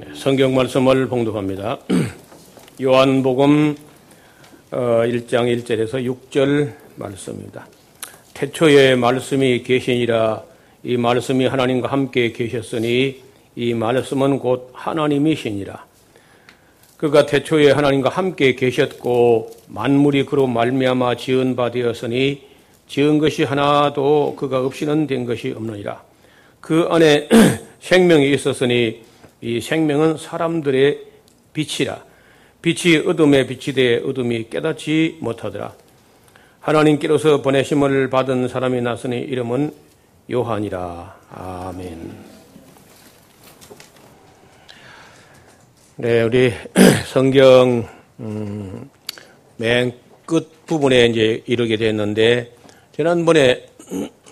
네, 성경 말씀을 봉독합니다. 요한복음 1장 어, 1절에서 6절 말씀입니다. 태초에 말씀이 계시니라 이 말씀이 하나님과 함께 계셨으니 이 말씀은 곧 하나님이시니라. 그가 태초에 하나님과 함께 계셨고 만물이 그로 말미암아 지은 바 되었으니 지은 것이 하나도 그가 없이는 된 것이 없느니라. 그 안에 생명이 있었으니 이 생명은 사람들의 빛이라. 빛이 어둠에 빛이 되 어둠이 깨닫지 못하더라. 하나님께로서 보내심을 받은 사람이 나서니 이름은 요한이라. 아멘. 네, 우리 성경 음, 맨 끝 부분에 이제 이르게 됐는데 지난번에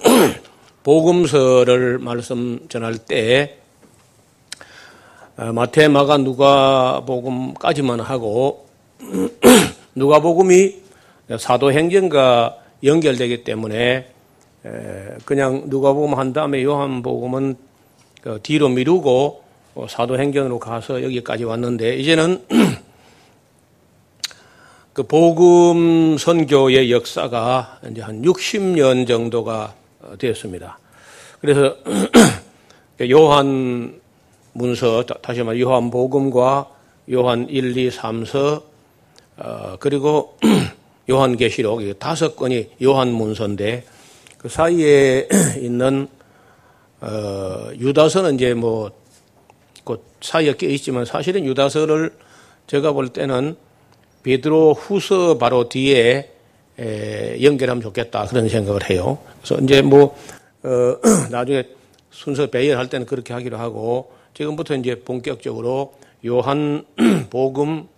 복음서를 말씀 전할 때 어, 마태, 마가, 누가복음까지만 하고 누가복음이 사도행전과 연결되기 때문에 그냥 누가복음 한 다음에 요한복음은 그 뒤로 미루고 어, 사도행전으로 가서 여기까지 왔는데 이제는 그 복음 선교의 역사가 이제 한 60년 정도가 되었습니다. 그래서 요한 문서 다시 말해 요한복음과 요한 1, 2, 3서 어, 그리고 요한계시록 다섯 건이 요한 문서인데 그 사이에 있는 어, 유다서는 이제 뭐그 사이에 껴 있지만 사실은 유다서를 제가 볼 때는 베드로 후서 바로 뒤에 에, 연결하면 좋겠다 그런 생각을 해요. 그래서 이제 뭐 어, 나중에 순서 배열할 때는 그렇게 하기로 하고 지금부터 이제 본격적으로 요한 복음,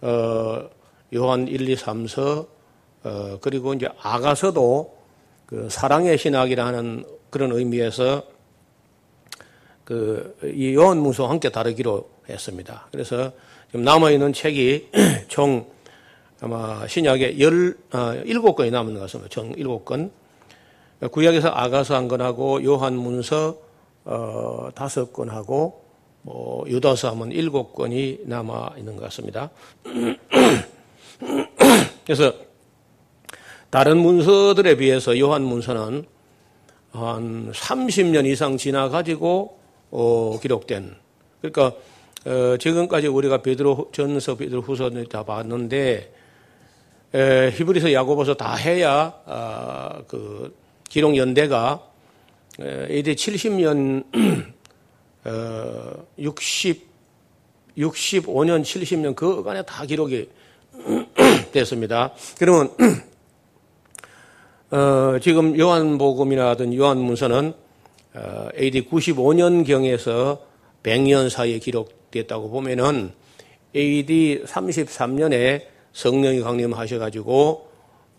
어, 요한 1, 2, 3서, 어, 그리고 이제 아가서도 그 사랑의 신학이라는 그런 의미에서 그이 요한 문서와 함께 다루기로 했습니다. 그래서 지금 남아 있는 책이 총 아마 신약에 열, 아, 일곱 건이 남은 것 같습니다. 총 일곱 건. 구약에서 아가서 한 건하고 요한 문서, 어, 다섯 건하고 뭐 유다서 하면 일곱 건이 남아 있는 것 같습니다. 그래서 다른 문서들에 비해서 요한 문서는 한 30년 이상 지나 가지고 어, 기록된 그러니까 어, 지금까지 우리가 베드로 전서, 베드로 후서를 다 봤는데 에, 히브리서, 야고보서 다 해야 아, 그 기록 연대가 AD 70년 어, 60, 65년, 70년 그간에 다 기록이 됐습니다. 그러면 어, 지금 요한복음이라든 요한문서는 어, AD 95년 경에서 100년 사이에 기록됐다고 보면은 AD 33년에 성령이 강림하셔가지고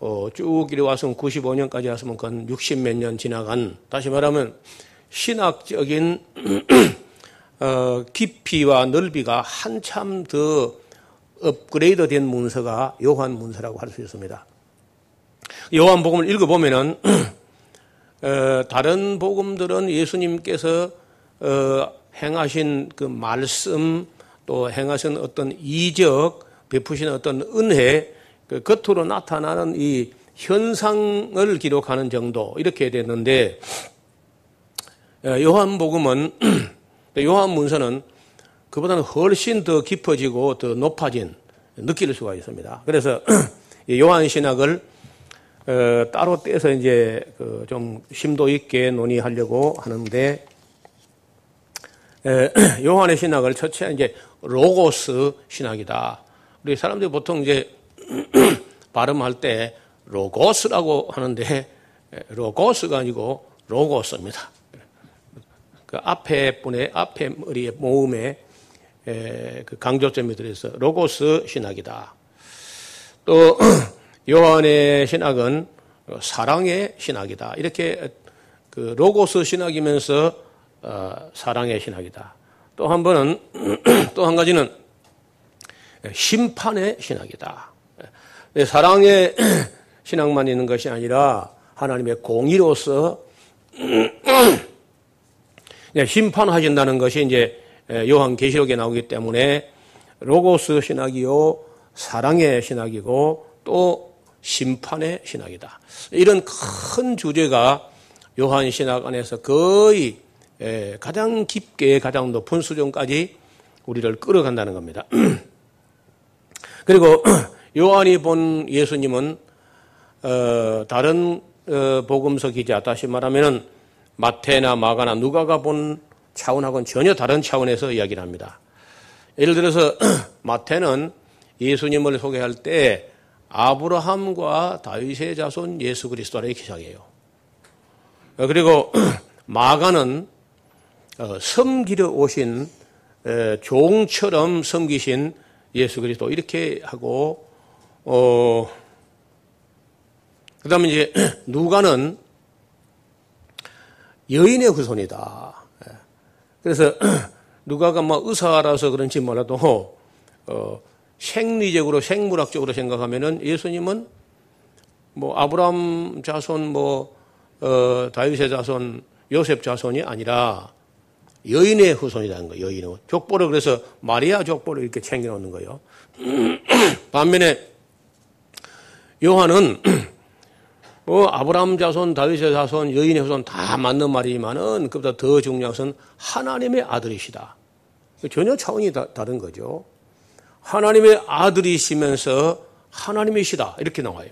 어, 쭉 이래와서 95년까지 왔으면 건60 몇 년 지나간 다시 말하면 신학적인 어, 깊이와 넓이가 한참 더 업그레이드 된 문서가 요한 문서라고 할 수 있습니다. 요한 복음을 읽어보면은, 어, 다른 복음들은 예수님께서, 어, 행하신 그 말씀, 또 행하신 어떤 이적, 베푸신 어떤 은혜, 그 겉으로 나타나는 이 현상을 기록하는 정도, 이렇게 됐는데, 어, 요한복음은 요한문서는 그보다는 훨씬 더 깊어지고 더 높아진 느낄 수가 있습니다. 그래서 요한 신학을 어, 따로 떼서 이제 그좀 심도 있게 논의하려고 하는데 요한의 신학을 첫째 이제 로고스 신학이다. 우리 사람들이 보통 이제 발음할 때 로고스라고 하는데 로고스가 아니고 로고스입니다. 그 앞에 분의 앞에 머리의 모음에 그 강조점이 들어서 로고스 신학이다. 또 요한의 신학은 사랑의 신학이다. 이렇게 그 로고스 신학이면서 어, 사랑의 신학이다. 또 한 번은 또 한 가지는 심판의 신학이다. 사랑의 신학만 있는 것이 아니라 하나님의 공의로서 심판하신다는 것이 이제 요한 계시록에 나오기 때문에 로고스 신학이요 사랑의 신학이고 또 심판의 신학이다. 이런 큰 주제가 요한 신학 안에서 거의 가장 깊게 가장 높은 수준까지 우리를 끌어간다는 겁니다. 그리고 요한이 본 예수님은 어, 다른 어, 복음서 기자 다시 말하면은 마태나 마가나 누가가 본 차원하고는 전혀 다른 차원에서 이야기를 합니다. 예를 들어서 마태는 예수님을 소개할 때 아브라함과 다윗의 자손 예수 그리스도라 이렇게 시작해요. 그리고 마가는 어, 섬기려 오신 종처럼 섬기신 예수 그리스도 이렇게 하고 어 그 다음에 이제 누가는 여인의 후손이다. 예. 그래서 누가가 뭐 의사라서 그런지 몰라도 어 생리적으로 생물학적으로 생각하면은 예수님은 뭐 아브라함 자손 뭐 어, 다윗의 자손 요셉 자손이 아니라 여인의 후손이라는 거예요. 여인의 족보를 그래서 마리아 족보를 이렇게 챙겨 놓는 거예요. 반면에 요한은 어, 아브라함 자손, 다윗의 자손, 여인의 후손 다 맞는 말이지만은 그보다 더 중요한 것은 하나님의 아들이시다. 전혀 차원이 다, 다른 거죠. 하나님의 아들이시면서 하나님이시다 이렇게 나와요.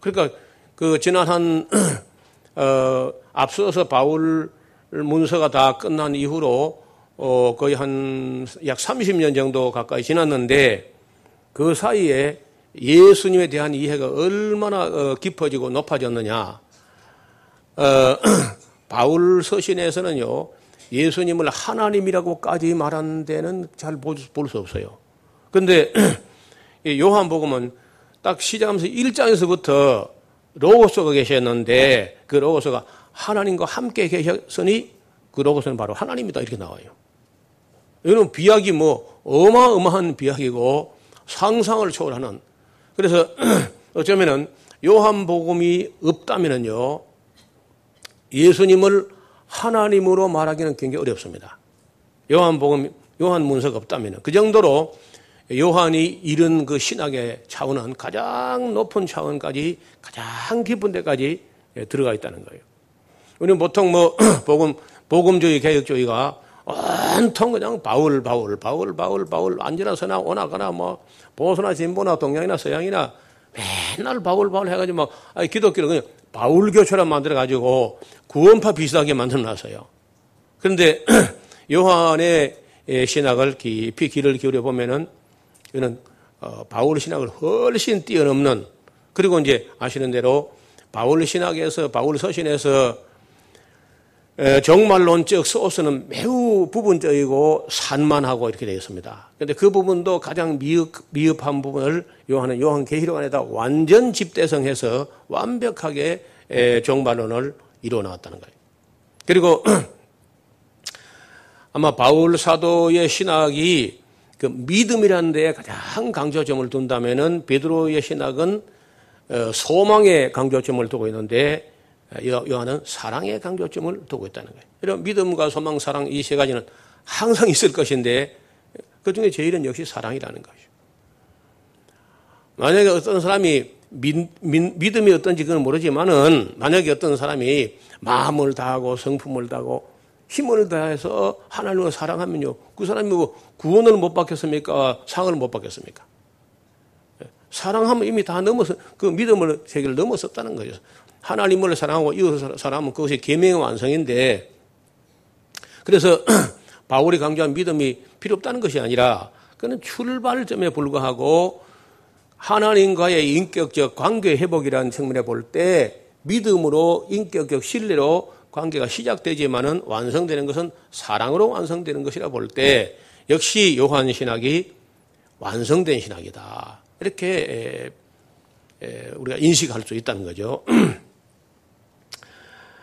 그러니까 그 지난 한 어, 앞서서 바울 문서가 다 끝난 이후로 어, 거의 한 약 30년 정도 가까이 지났는데 그 사이에 예수님에 대한 이해가 얼마나 어, 깊어지고 높아졌느냐. 어, 바울 서신에서는요, 예수님을 하나님이라고까지 말하는 데는 잘 볼 수 없어요. 그런데 요한복음은 딱 시작하면서 1장에서부터 로고스가 계셨는데 그 로고스가 하나님과 함께 계셨으니 그 로고스는 바로 하나님이다 이렇게 나와요. 이거는 비약이 뭐 어마어마한 비약이고 상상을 초월하는 그래서 어쩌면은 요한복음이 없다면은요 예수님을 하나님으로 말하기는 굉장히 어렵습니다. 요한복음 요한 문서가 없다면 그 정도로 요한이 이런 그 신학의 차원은 가장 높은 차원까지 가장 깊은 데까지 들어가 있다는 거예요. 우리는 보통 뭐 복음 복음주의 개혁주의가 온통 그냥 바울 바울 바울 바울 바울 앉으나 서나 오나가나 뭐 보수나 진보나 동양이나 서양이나 맨날 바울 바울 해가지고 막 아니, 기독교를 그냥 바울교처럼 만들어 가지고 구원파 비슷하게 만들어 놨어요. 그런데 요한의 신학을 깊이 귀를 기울여 보면은 이는 어, 바울 신학을 훨씬 뛰어넘는 그리고 이제 아시는 대로 바울 신학에서 바울 서신에서 정말론적 소스는 매우 부분적이고 산만하고 이렇게 되어 있습니다. 그런데 그 부분도 가장 미흡, 미흡 한 부분을 요한은 요한 계시록 안에다 완전 집대성해서 완벽하게 정말론을 이루어 나왔다는 거예요. 그리고 아마 바울 사도의 신학이 그 믿음이라는 데에 가장 강조점을 둔다면은 베드로의 신학은 어, 소망의 강조점을 두고 있는데 요한은 사랑의 강조점을 두고 있다는 거예요. 이런 믿음과 소망, 사랑 이 세 가지는 항상 있을 것인데 그 중에 제일은 역시 사랑이라는 것이죠. 만약에 어떤 사람이 믿, 믿, 음이 어떤지 그건 모르지만은 만약에 어떤 사람이 마음을 다하고 성품을 다하고 힘을 다해서 하나님을 사랑하면요. 그 사람이 뭐 구원을 못 받겠습니까? 상을 못 받겠습니까? 예. 사랑하면 이미 다 넘어서 그 믿음을 세계를 넘어섰다는 거죠. 하나님을 사랑하고 이웃을 사랑하면 그것이 계명의 완성인데 그래서 바울이 강조한 믿음이 필요 없다는 것이 아니라 그는 출발점에 불과하고 하나님과의 인격적 관계 회복이라는 측면에 볼 때 믿음으로 인격적 신뢰로 관계가 시작되지만은 완성되는 것은 사랑으로 완성되는 것이라 볼 때 역시 요한 신학이 완성된 신학이다. 이렇게 우리가 인식할 수 있다는 거죠.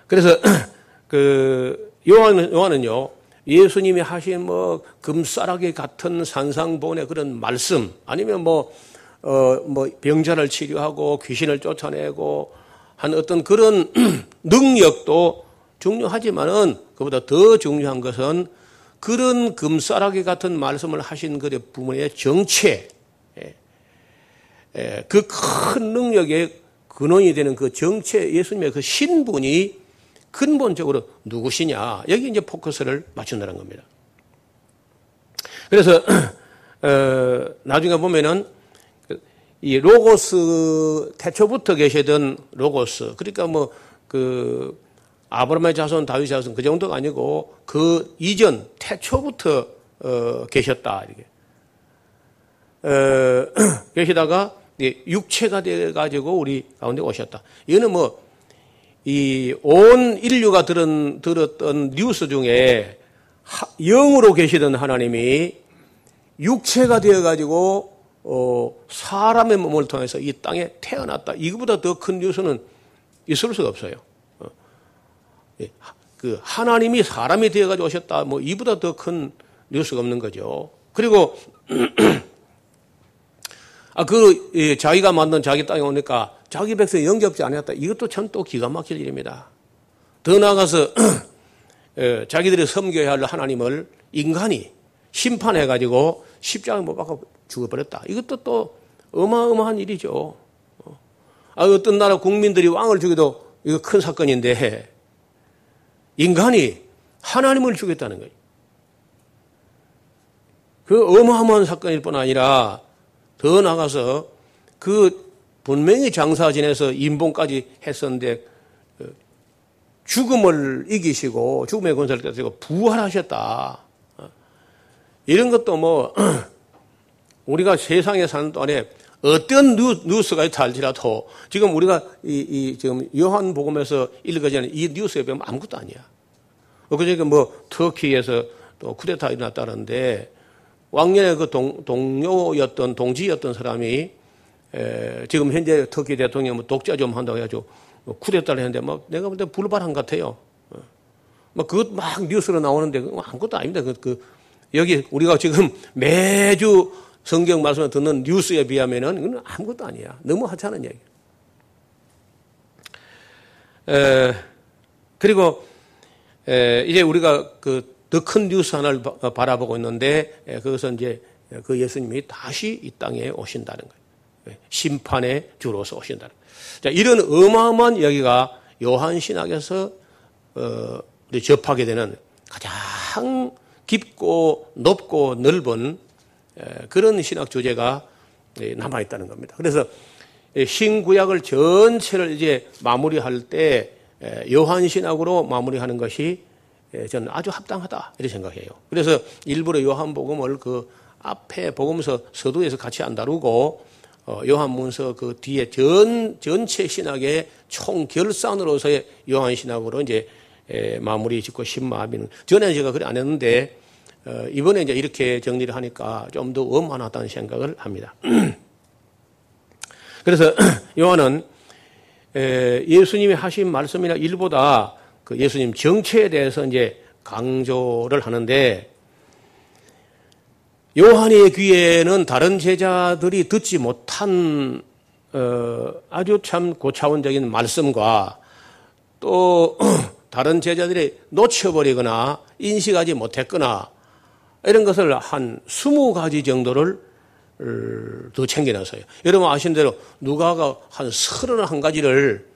그래서 그 요한 요한은요 예수님이 하신 뭐 금싸라기 같은 산상본의 그런 말씀 아니면 뭐 어, 뭐 병자를 치료하고 귀신을 쫓아내고 한 어떤 그런 능력도 중요하지만은 그보다 더 중요한 것은 그런 금싸라기 같은 말씀을 하신 그의 부모의 정체, 그 큰 능력의 근원이 되는 그 정체 예수님의 그 신분이 근본적으로 누구시냐 여기 이제 포커스를 맞춘다는 겁니다. 그래서 어, 나중에 보면은 이 로고스 태초부터 계시던 로고스 그러니까 뭐 그 아브라함의 자손 다윗 자손 그 정도가 아니고 그 이전 태초부터 어, 계셨다 이렇게 어, 계시다가 육체가 돼 가지고 우리 가운데 오셨다. 이거는 뭐 이 온 인류가 들은 들었던 뉴스 중에 영으로 계시던 하나님이 육체가 되어 가지고 어, 사람의 몸을 통해서 이 땅에 태어났다. 이거보다 더 큰 뉴스는 있을 수가 없어요. 어. 예. 그 하나님이 사람이 되어 가지고 오셨다. 뭐 이보다 더 큰 뉴스가 없는 거죠. 그리고 아, 그, 예, 자기가 만든 자기 땅에 오니까 자기 백성이 영접지 않았다. 이것도 참 또 기가 막힐 일입니다. 더 나아가서, 예, 자기들이 섬겨야 할 하나님을 인간이 심판해가지고 십자가에 못 박아 죽어버렸다. 이것도 또 어마어마한 일이죠. 아, 어떤 나라 국민들이 왕을 죽여도 이거 큰 사건인데, 인간이 하나님을 죽였다는 거예요. 그 어마어마한 사건일 뿐 아니라 더 나가서 그 분명히 장사 지내서 인봉까지 했었는데 어, 죽음을 이기시고 죽음의 권세를 깨뜨리고 부활하셨다. 어, 이런 것도 뭐 우리가 세상에 사는 동안에 어떤 뉴스가 달지라도 지금 우리가 이, 이 지금 요한 복음에서 읽어지는 이 뉴스에 보면 아무것도 아니야. 그저께 뭐 터키에서 또 쿠데타 일어났다는데 왕년에 그 동, 동료였던 동지였던 사람이 에, 지금 현재 터키 대통령 뭐 독자 좀 한다고 해가지고 뭐 쿠데타를 했는데 막 내가 볼 때 불발한 것 같아요. 어. 막 그것 막 뉴스로 나오는데 아무것도 아닙니다. 그, 그 여기 우리가 지금 매주 성경 말씀을 듣는 뉴스에 비하면은 이건 아무것도 아니야. 너무 하찮은 얘기. 에, 그리고 에, 이제 우리가 그 더 큰 뉴스 하나를 어, 바라보고 있는데 예, 그것은 이제 그 예수님이 다시 이 땅에 오신다는 거예요. 예, 심판의 주로서 오신다는 거예요. 자, 이런 어마어마한 여기가 요한 신학에서 어, 우리 접하게 되는 가장 깊고 높고 넓은 예, 그런 신학 주제가 남아 있다는 겁니다. 그래서 신구약을 전체를 이제 마무리할 때 요한 신학으로 마무리하는 것이 예, 저는 아주 합당하다 이렇게 생각해요. 그래서 일부러 요한복음을 그 앞에 복음서 서두에서 같이 안 다루고 어, 요한문서 그 뒤에 전 전체 신학의 총 결산으로서의 요한 신학으로 이제 에, 마무리 짓고 신마비는 전에는 제가 그래 안 했는데 어, 이번에 이제 이렇게 정리를 하니까 좀 더 엄한하다는 생각을 합니다. 그래서 요한은 에, 예수님이 하신 말씀이나 일보다 그 예수님 정체에 대해서 이제 강조를 하는데 요한의 귀에는 다른 제자들이 듣지 못한 어, 아주 참 고차원적인 말씀과 또 다른 제자들이 놓쳐버리거나 인식하지 못했거나 이런 것을 한 스무 가지 정도를 어, 더 챙겨놨어요. 여러분 아시는 대로 누가가 한 서른한 가지를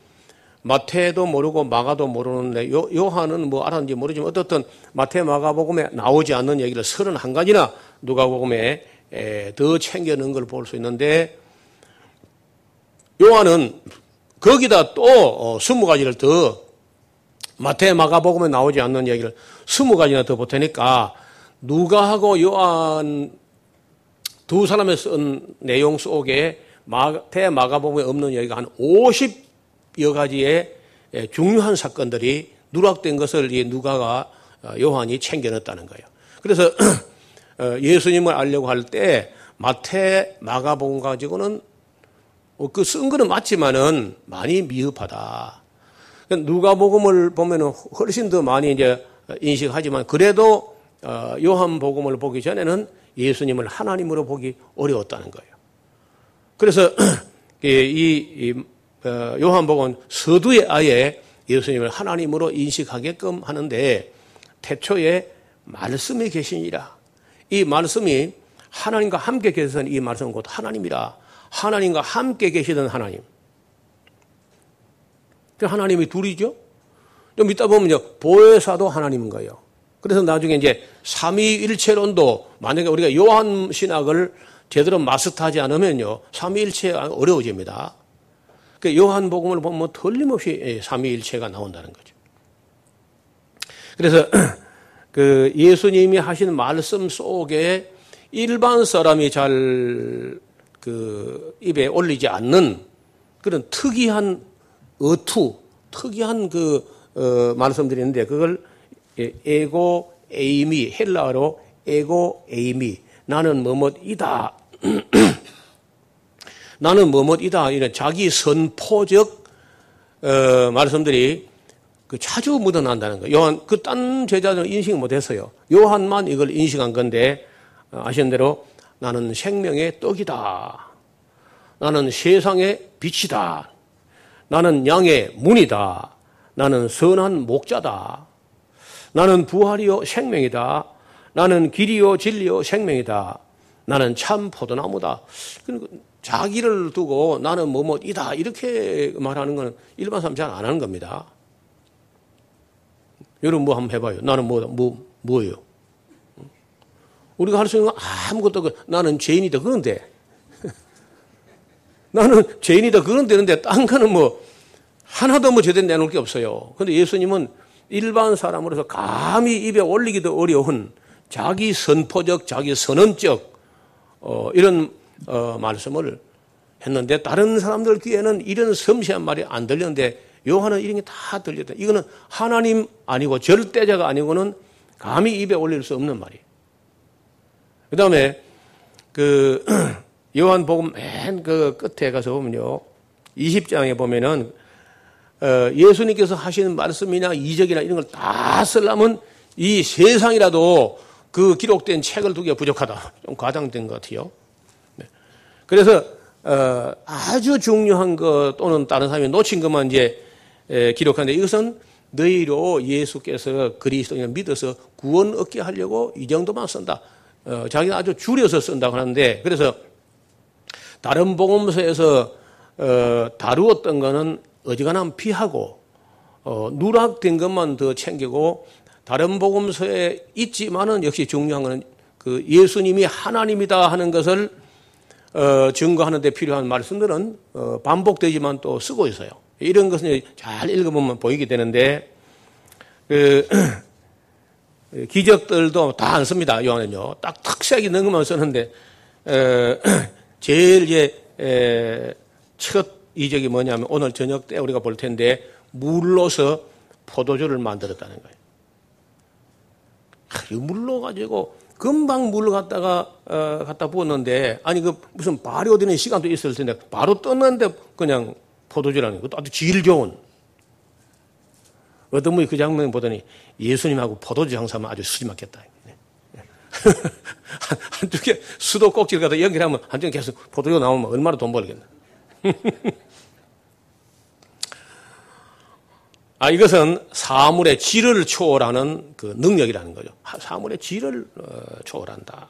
마태도 모르고 마가도 모르는데 요, 요한은 뭐 알았는지 모르지만 어떻든 마태 마가복음에 나오지 않는 얘기를 서른 한 가지나 누가복음에 에, 더 챙겨놓은 걸 볼 수 있는데 요한은 거기다 또 어, 스무 가지를 더 마태 마가복음에 나오지 않는 얘기를 스무 가지나 더 보태니까 누가하고 요한 두 사람의 쓴 내용 속에 마태 마가복음에 없는 얘기가 한 50. 여러 가지의 예, 중요한 사건들이 누락된 것을 이 누가가 어, 요한이 챙겨냈다는 거예요. 그래서 어, 예수님을 알려고 할 때 마태 마가복음 가지고는 어, 그쓴 거는 맞지만은 많이 미흡하다. 그러니까 누가복음을 보면은 훨씬 더 많이 이제 인식하지만 그래도 요한복음을 보기 전에는 예수님을 하나님으로 보기 어려웠다는 거예요. 그래서 이 어, 요한복음 서두에 아예 예수님을 하나님으로 인식하게끔 하는데 태초에 말씀이 계시니라. 이 말씀이 하나님과 함께 계시던 이 말씀은 곧 하나님이라. 하나님과 함께 계시던 하나님. 그 하나님이 둘이죠? 좀 이따 보면요. 보혜사도 하나님인 거예요. 그래서 나중에 이제 삼위일체론도 만약에 우리가 요한 신학을 제대로 마스터하지 않으면요. 삼위일체 어려워집니다. 그 요한복음을 보면 틀림없이 예, 삼위일체가 나온다는 거죠. 그래서 그 예수님이 하신 말씀 속에 일반 사람이 잘 그 입에 올리지 않는 그런 특이한 어투, 특이한 그 어, 말씀들이 있는데 그걸 예, 에고 에이미 헬라어로 에고 에이미 나는 뭐뭐이다. 나는 뭐뭐이다. 이런 자기 선포적 어, 말씀들이 그 자주 묻어난다는 거예요. 요한 그 딴 제자들은 인식 못했어요. 요한만 이걸 인식한 건데 어, 아시는 대로 나는 생명의 떡이다. 나는 세상의 빛이다. 나는 양의 문이다. 나는 선한 목자다. 나는 부활이요 생명이다. 나는 길이요 진리요 생명이다. 나는 참 포도나무다. 그러니까 자기를 두고 나는 뭐뭐이다 이렇게 말하는 것은 일반 사람 잘 안 하는 겁니다. 여러분 뭐 한번 해봐요. 나는 뭐, 뭐, 뭐예요? 우리가 할 수 있는 건 아무것도 그 나는 죄인이다 그런데 나는 죄인이다 그런 데는데 딴 거는 뭐 하나도 뭐 제대로 내놓을 게 없어요. 근데 예수님은 일반 사람으로서 감히 입에 올리기도 어려운 자기 선포적, 자기 선언적 어, 이런 어, 말씀을 했는데 다른 사람들 귀에는 이런 섬세한 말이 안 들렸는데 요한은 이런 게 다 들렸다. 이거는 하나님 아니고 절대자가 아니고는 감히 입에 올릴 수 없는 말이에요. 그 다음에 그 요한복음 맨 그 끝에 가서 보면요. 20장에 보면은 어, 예수님께서 하시는 말씀이나 이적이나 이런 걸 다 쓰려면 이 세상이라도 그 기록된 책을 두기가 부족하다. 좀 과장된 것 같아요. 네. 그래서 어, 아주 중요한 것 또는 다른 사람이 놓친 것만 이제 기록하는데 이것은 너희로 예수께서 그리스도인을 믿어서 구원 얻게 하려고 이 정도만 쓴다. 어, 자기는 아주 줄여서 쓴다고 하는데 그래서 다른 복음서에서 어, 다루었던 거는 어지간하면 피하고 어, 누락된 것만 더 챙기고 다른 복음서에 있지만은 역시 중요한 것은 그 예수님이 하나님이다 하는 것을 어, 증거하는 데 필요한 말씀들은 어, 반복되지만 또 쓰고 있어요. 이런 것은 잘 읽어보면 보이게 되는데 그 기적들도 다 안 씁니다. 요한은요. 딱 특색 있는 것만 쓰는데 에, 제일 이제 에, 첫 이적이 뭐냐면 오늘 저녁 때 우리가 볼 텐데 물로서 포도주를 만들었다는 거예요. 이 물로 가지고 금방 물을 갖다가 어, 갖다 부었는데 아니 그 무슨 발효되는 시간도 있을 텐데 바로 떴는데 그냥 포도주라는 것도 아주 질 좋은 어떤 분이 그 장면 보더니 예수님하고 포도주 장사하면 아주 수지 맞겠다. 한쪽에 수도 꼭지를 갖다 연결하면 한쪽에 계속 포도주 나오면 얼마나 돈 벌겠나. 아, 이것은 사물의 질을 초월하는 그 능력이라는 거죠. 사물의 질을 어, 초월한다.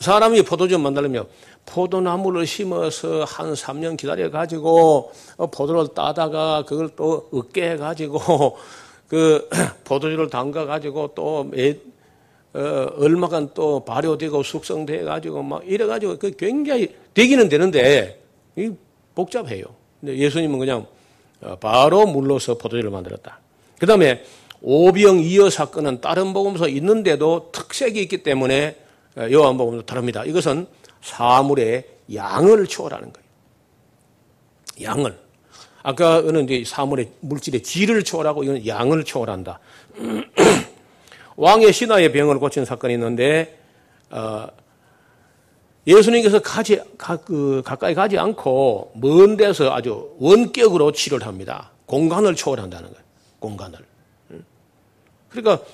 사람이 포도주 만들려면 포도나무를 심어서 한 3년 기다려 가지고 어, 포도를 따다가 그걸 또 으깨 해 가지고 그 포도주를 담가 가지고 또 매, 어, 얼마간 또 발효되고 숙성돼 가지고 막 이래 가지고 그 굉장히 되기는 되는데 이 복잡해요. 근데 예수님은 그냥 어, 바로 물로서 포도주를 만들었다. 그 다음에 오병 이어 사건은 다른 복음서 있는데도 특색이 있기 때문에 어, 요한 복음도 다릅니다. 이것은 사물의 양을 초월하는 거예요. 양을. 아까는 이제 사물의 물질의 질을 초월하고 이건 양을 초월한다. 왕의 신하의 병을 고친 사건이 있는데 어, 예수님께서 가지, 가, 그, 가까이 가지 않고 먼 데서 아주 원격으로 치료를 합니다. 공간을 초월한다는 거예요. 공간을. 그러니까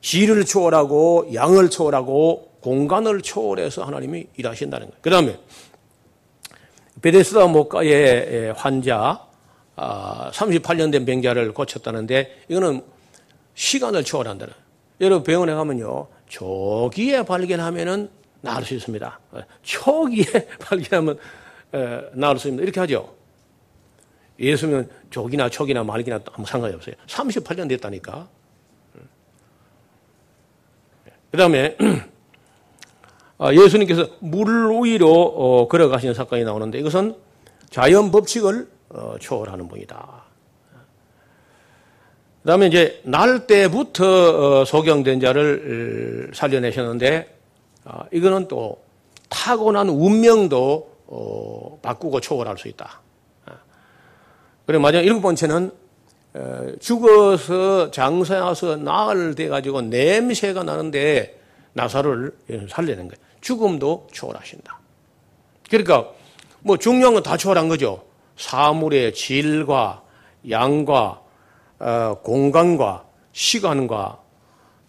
질을 초월하고 양을 초월하고 공간을 초월해서 하나님이 일하신다는 거예요. 그 다음에 베데스다 목가의 환자 38년 아, 된 병자를 고쳤다는데 이거는 시간을 초월한다는 여러분 병원에 가면요. 초기에 발견하면은 나을 수 있습니다. 초기에 발견하면 나을 수 있습니다. 이렇게 하죠. 예수면 조기나 초기나 말기나 아무 상관이 없어요. 38년 됐다니까. 그 다음에 아, 예수님께서 물 위로 어, 걸어가시는 사건이 나오는데 이것은 자연 법칙을 어, 초월하는 분이다. 그 다음에 이제 날 때부터 어, 소경된 자를 살려내셨는데 아, 이거는 또 타고난 운명도 바꾸고 초월할 수 있다. 아, 그리고 마지막 일곱 번째는 죽어서 장사해서 나흘 돼가지고 냄새가 나는데 나사를 살리는 거예요. 죽음도 초월하신다. 그러니까 뭐 중요한 건 다 초월한 거죠. 사물의 질과 양과 어, 공간과 시간과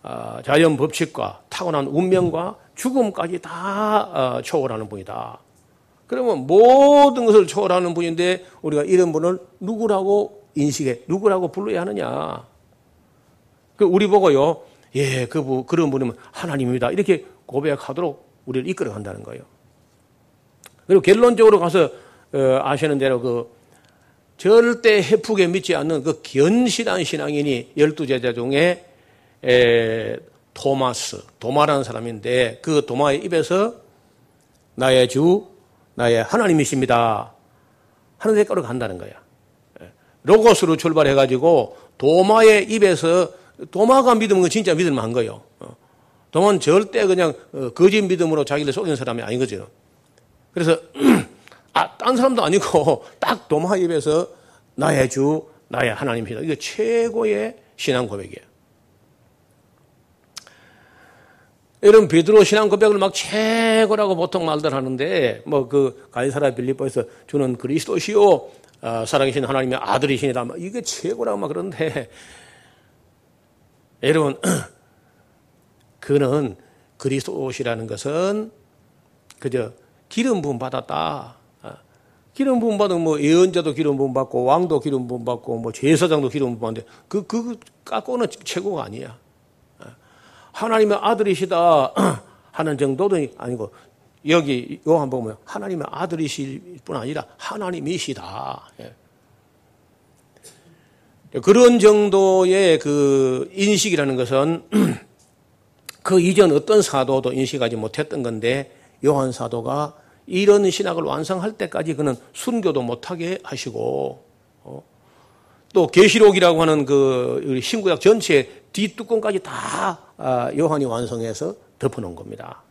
어, 자연 법칙과 타고난 운명과 죽음까지 다 어, 초월하는 분이다. 그러면 모든 것을 초월하는 분인데 우리가 이런 분을 누구라고 인식해, 누구라고 불러야 하느냐. 그 우리 보고요, 예, 그, 그런 분이면 하나님입니다. 이렇게 고백하도록 우리를 이끌어 간다는 거예요. 그리고 결론적으로 가서 어, 아시는 대로 그 절대 해프게 믿지 않는 그 견실한 신앙인이 열두 제자 중에 에, 토마스, 도마라는 사람인데 그 도마의 입에서 나의 주, 나의 하나님이십니다. 하는 데까지 간다는 거야. 로고스로 출발해가지고 도마의 입에서 도마가 그 진짜 믿을만한 거예요. 도마는 절대 그냥 어, 거짓 믿음으로 자기를 속이는 사람이 아닌 거죠. 그래서 아, 딴 사람도 아니고 딱 도마 입에서 나의 주, 나의 하나님이다. 이게 최고의 신앙 고백이에요. 이런 베드로 신앙 고백을 막 최고라고 보통 말들 하는데 뭐그 갈사라 빌리포에서 주는 그리스도시요 어, 살아계신 하나님의 아들이시니라 이게 최고라고 막 그러는데 여러분 그는 그리스도시라는 것은 그저 기름 부음 받았다. 어, 기름 부음 받은 뭐 예언자도 기름 부음 받고 왕도 기름 부음 받고 뭐 제사장도 기름 부음 받는데 그그 깎고는 최고가 아니야. 어, 하나님의 아들이시다 하는 정도도 아니고 여기 요한 보면 하나님의 아들이실 뿐 아니라 하나님이시다. 예. 그런 정도의 그 인식이라는 것은 그 이전 어떤 사도도 인식하지 못했던 건데 요한 사도가 이런 신학을 완성할 때까지 그는 순교도 못하게 하시고 어, 또 계시록이라고 하는 그 신구약 전체 뒷뚜껑까지 다 아, 요한이 완성해서 덮어놓은 겁니다.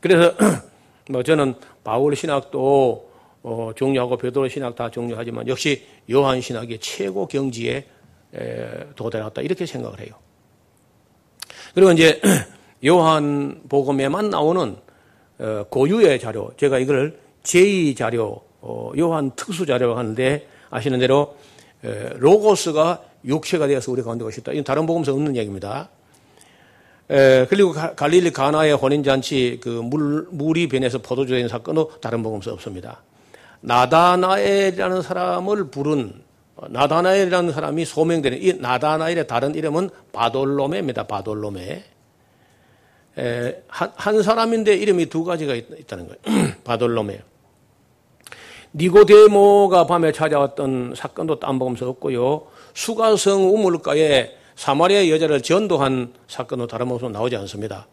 그래서 뭐 저는 바울 신학도 어, 종료하고 베드로 신학 다 종료하지만 역시 요한 신학의 최고 경지에 도달했다 이렇게 생각을 해요. 그리고 이제 요한 복음에만 나오는 어, 고유의 자료, 제가 이걸 제2 자료, 어, 요한 특수 자료라고 하는데 아시는 대로 로고스가 육체가 되어서 우리 가운데 오셨다. 이건 다른 복음서 없는 얘기입니다. 그리고 갈릴리 가나의 혼인잔치 그 물, 물이 변해서 포도주 된 사건도 다른 복음서 없습니다. 나다나엘이라는 사람을 부른 어, 나다나엘이라는 사람이 소명되는 이 나다나엘의 다른 이름은 바돌로메입니다. 바돌로메. 에, 한, 한, 사람인데 이름이 두 가지가 있, 다는 거예요. 바돌로메. 니고데모가 밤에 찾아왔던 사건도 딴복음서 없고요. 수가성 우물가에 사마리아 여자를 전도한 사건도 몸으로 나오지 않습니다.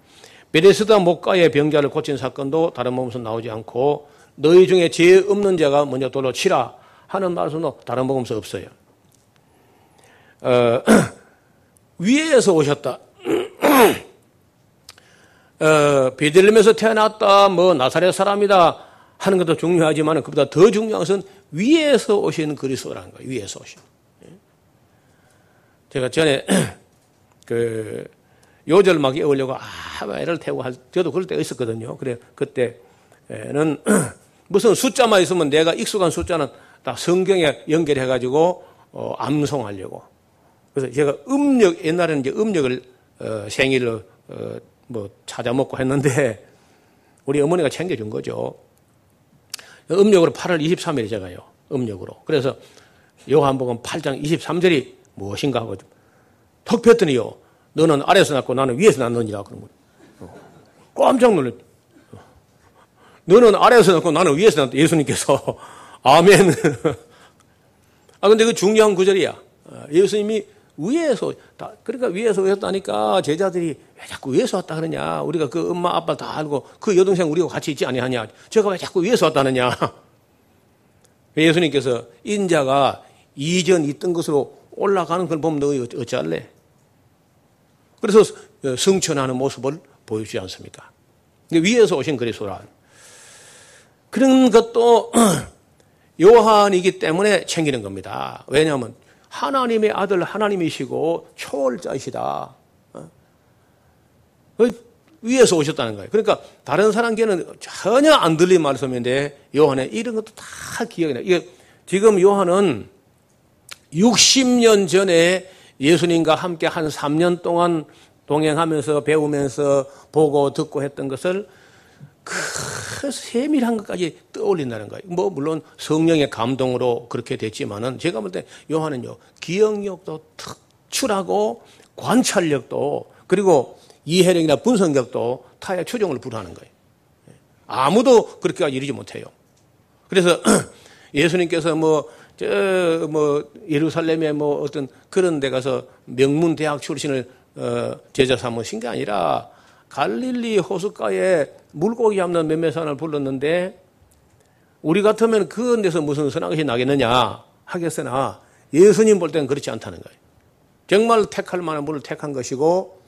베레스다 목가의 병자를 고친 사건도 다른 몸으로 나오지 않고 너희 중에 죄 없는 자가 먼저 돌로 치라 하는 말씀도 다른 복음서 없어요. 어, 위에서 오셨다. 어, 베들렘에서 태어났다, 뭐 나사렛 사람이다 하는 것도 중요하지만 그보다 더 중요한 것은 위에서 오신 그리스도라는 거예요. 위에서 오신. 예. 제가 전에 그 요절 막 외우려고 아, 애를 태우고 할, 저도 그럴 때가 있었거든요. 그래, 그때는 무슨 숫자만 있으면 내가 익숙한 숫자는 다 성경에 연결해가지고 어, 암송하려고. 그래서 제가 음력 옛날에는 이제 음력을 어, 생일로 어, 뭐 찾아 먹고 했는데 우리 어머니가 챙겨준 거죠. 음력으로 8월 23일이 제가요. 음력으로. 그래서 요한복음 8장 23절이 무엇인가 하고 턱 폈더니요. 너는 아래에서 낳고 나는 위에서 낳느니라 그런 거예요. 깜짝 놀랐. 너는 아래에서 낳고 나는 위에서 낳다. 예수님께서 아멘. 아 근데 그 중요한 구절이야. 예수님이 위에서 다 그러니까 위에서 오셨다니까 제자들이 왜 자꾸 위에서 왔다 그러냐 우리가 그 엄마 아빠 다 알고 그 여동생 우리가 같이 있지 아니하냐 제가 왜 자꾸 위에서 왔다느냐 예수님께서 인자가 이전 있던 것으로 올라가는 걸 보면 너 어찌할래 그래서 성천하는 모습을 보여주지 않습니까 위에서 오신 그리스도라 그런 것도 요한이기 때문에 챙기는 겁니다 왜냐하면 하나님의 아들 하나님이시고 초월자이시다. 어? 그 위에서 오셨다는 거예요. 그러니까 다른 사람께는 전혀 안 들린 말씀인데 요한의 이런 것도 다 기억이 나요. 지금 요한은 60년 전에 예수님과 함께 한 3년 동안 동행하면서 배우면서 보고 듣고 했던 것을 그 세밀한 것까지 떠올린다는 거예요. 뭐 물론 성령의 감동으로 그렇게 됐지만은 제가 볼 때 요한은요 기억력도 특출하고 관찰력도 그리고 이해력이나 분석력도 타의 추종을 불하는 거예요. 아무도 그렇게까지 이르지 못해요. 그래서 예수님께서 뭐, 저, 뭐, 예루살렘에 뭐 어떤 그런 데 가서 명문 대학 출신을 어, 제자 삼으신 게 아니라 갈릴리 호숫가에 물고기 잡는 매매산을 불렀는데 우리 같으면 그 데서 무슨 선악이 나겠느냐 하겠으나 예수님 볼 때는 그렇지 않다는 거예요. 정말 택할 만한 분을 택한 것이고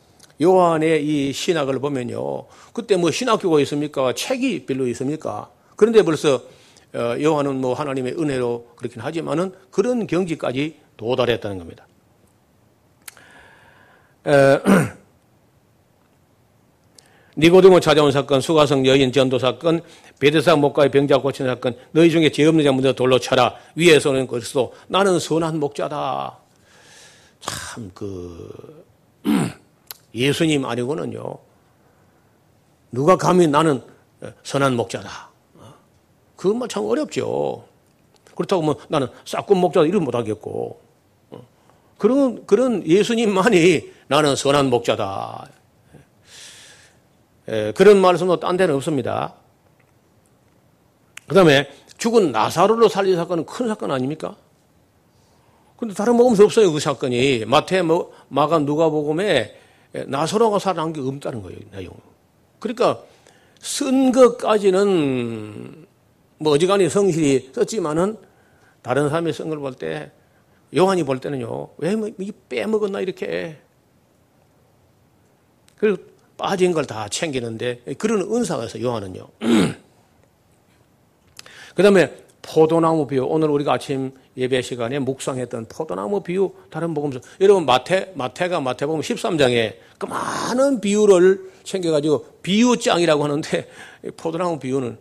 요한의 이 신학을 보면요. 그때 뭐 신학교가 있습니까? 책이 별로 있습니까? 그런데 벌써 어, 요한은 뭐 하나님의 은혜로 그렇긴 하지만은 그런 경지까지 도달했다는 겁니다. 니고데모 찾아온 사건, 수가성 여인 전도 사건, 베데사 목가의 병자 고치는 사건, 너희 중에 죄 없는 자 먼저 돌로 쳐라. 위에서는 그리스도 나는 선한 목자다. 참 그 예수님 아니고는요. 누가 감히 나는 선한 목자다. 그건 참 어렵죠. 그렇다고 뭐 나는 싹군 목자다 이런 못하겠고. 그런, 그런 예수님만이 나는 선한 목자다. 그런 말씀도 딴 데는 없습니다. 그 다음에 죽은 나사로를 살린 사건은 큰 사건 아닙니까? 근데 다른 먹으면서 없어요, 그 사건이. 마태, 뭐, 마가 누가 복음에 나사로가 살아난 게 없다는 거예요, 내용. 그러니까 쓴 것까지는 뭐 어지간히 성실히 썼지만은 다른 사람이 쓴 걸 볼 때, 요한이 볼 때는요, 왜 뭐, 빼먹었나, 이렇게. 그리고 빠진 걸 다 챙기는데 그런 은사가 있어요. 요한은요. 그 다음에 포도나무 비유. 오늘 우리가 아침 예배 시간에 묵상했던 포도나무 비유 다른 복음서. 여러분 마태 마태가 마태복음 13장에 그 많은 비유를 챙겨가지고 비유장이라고 하는데 포도나무 비유는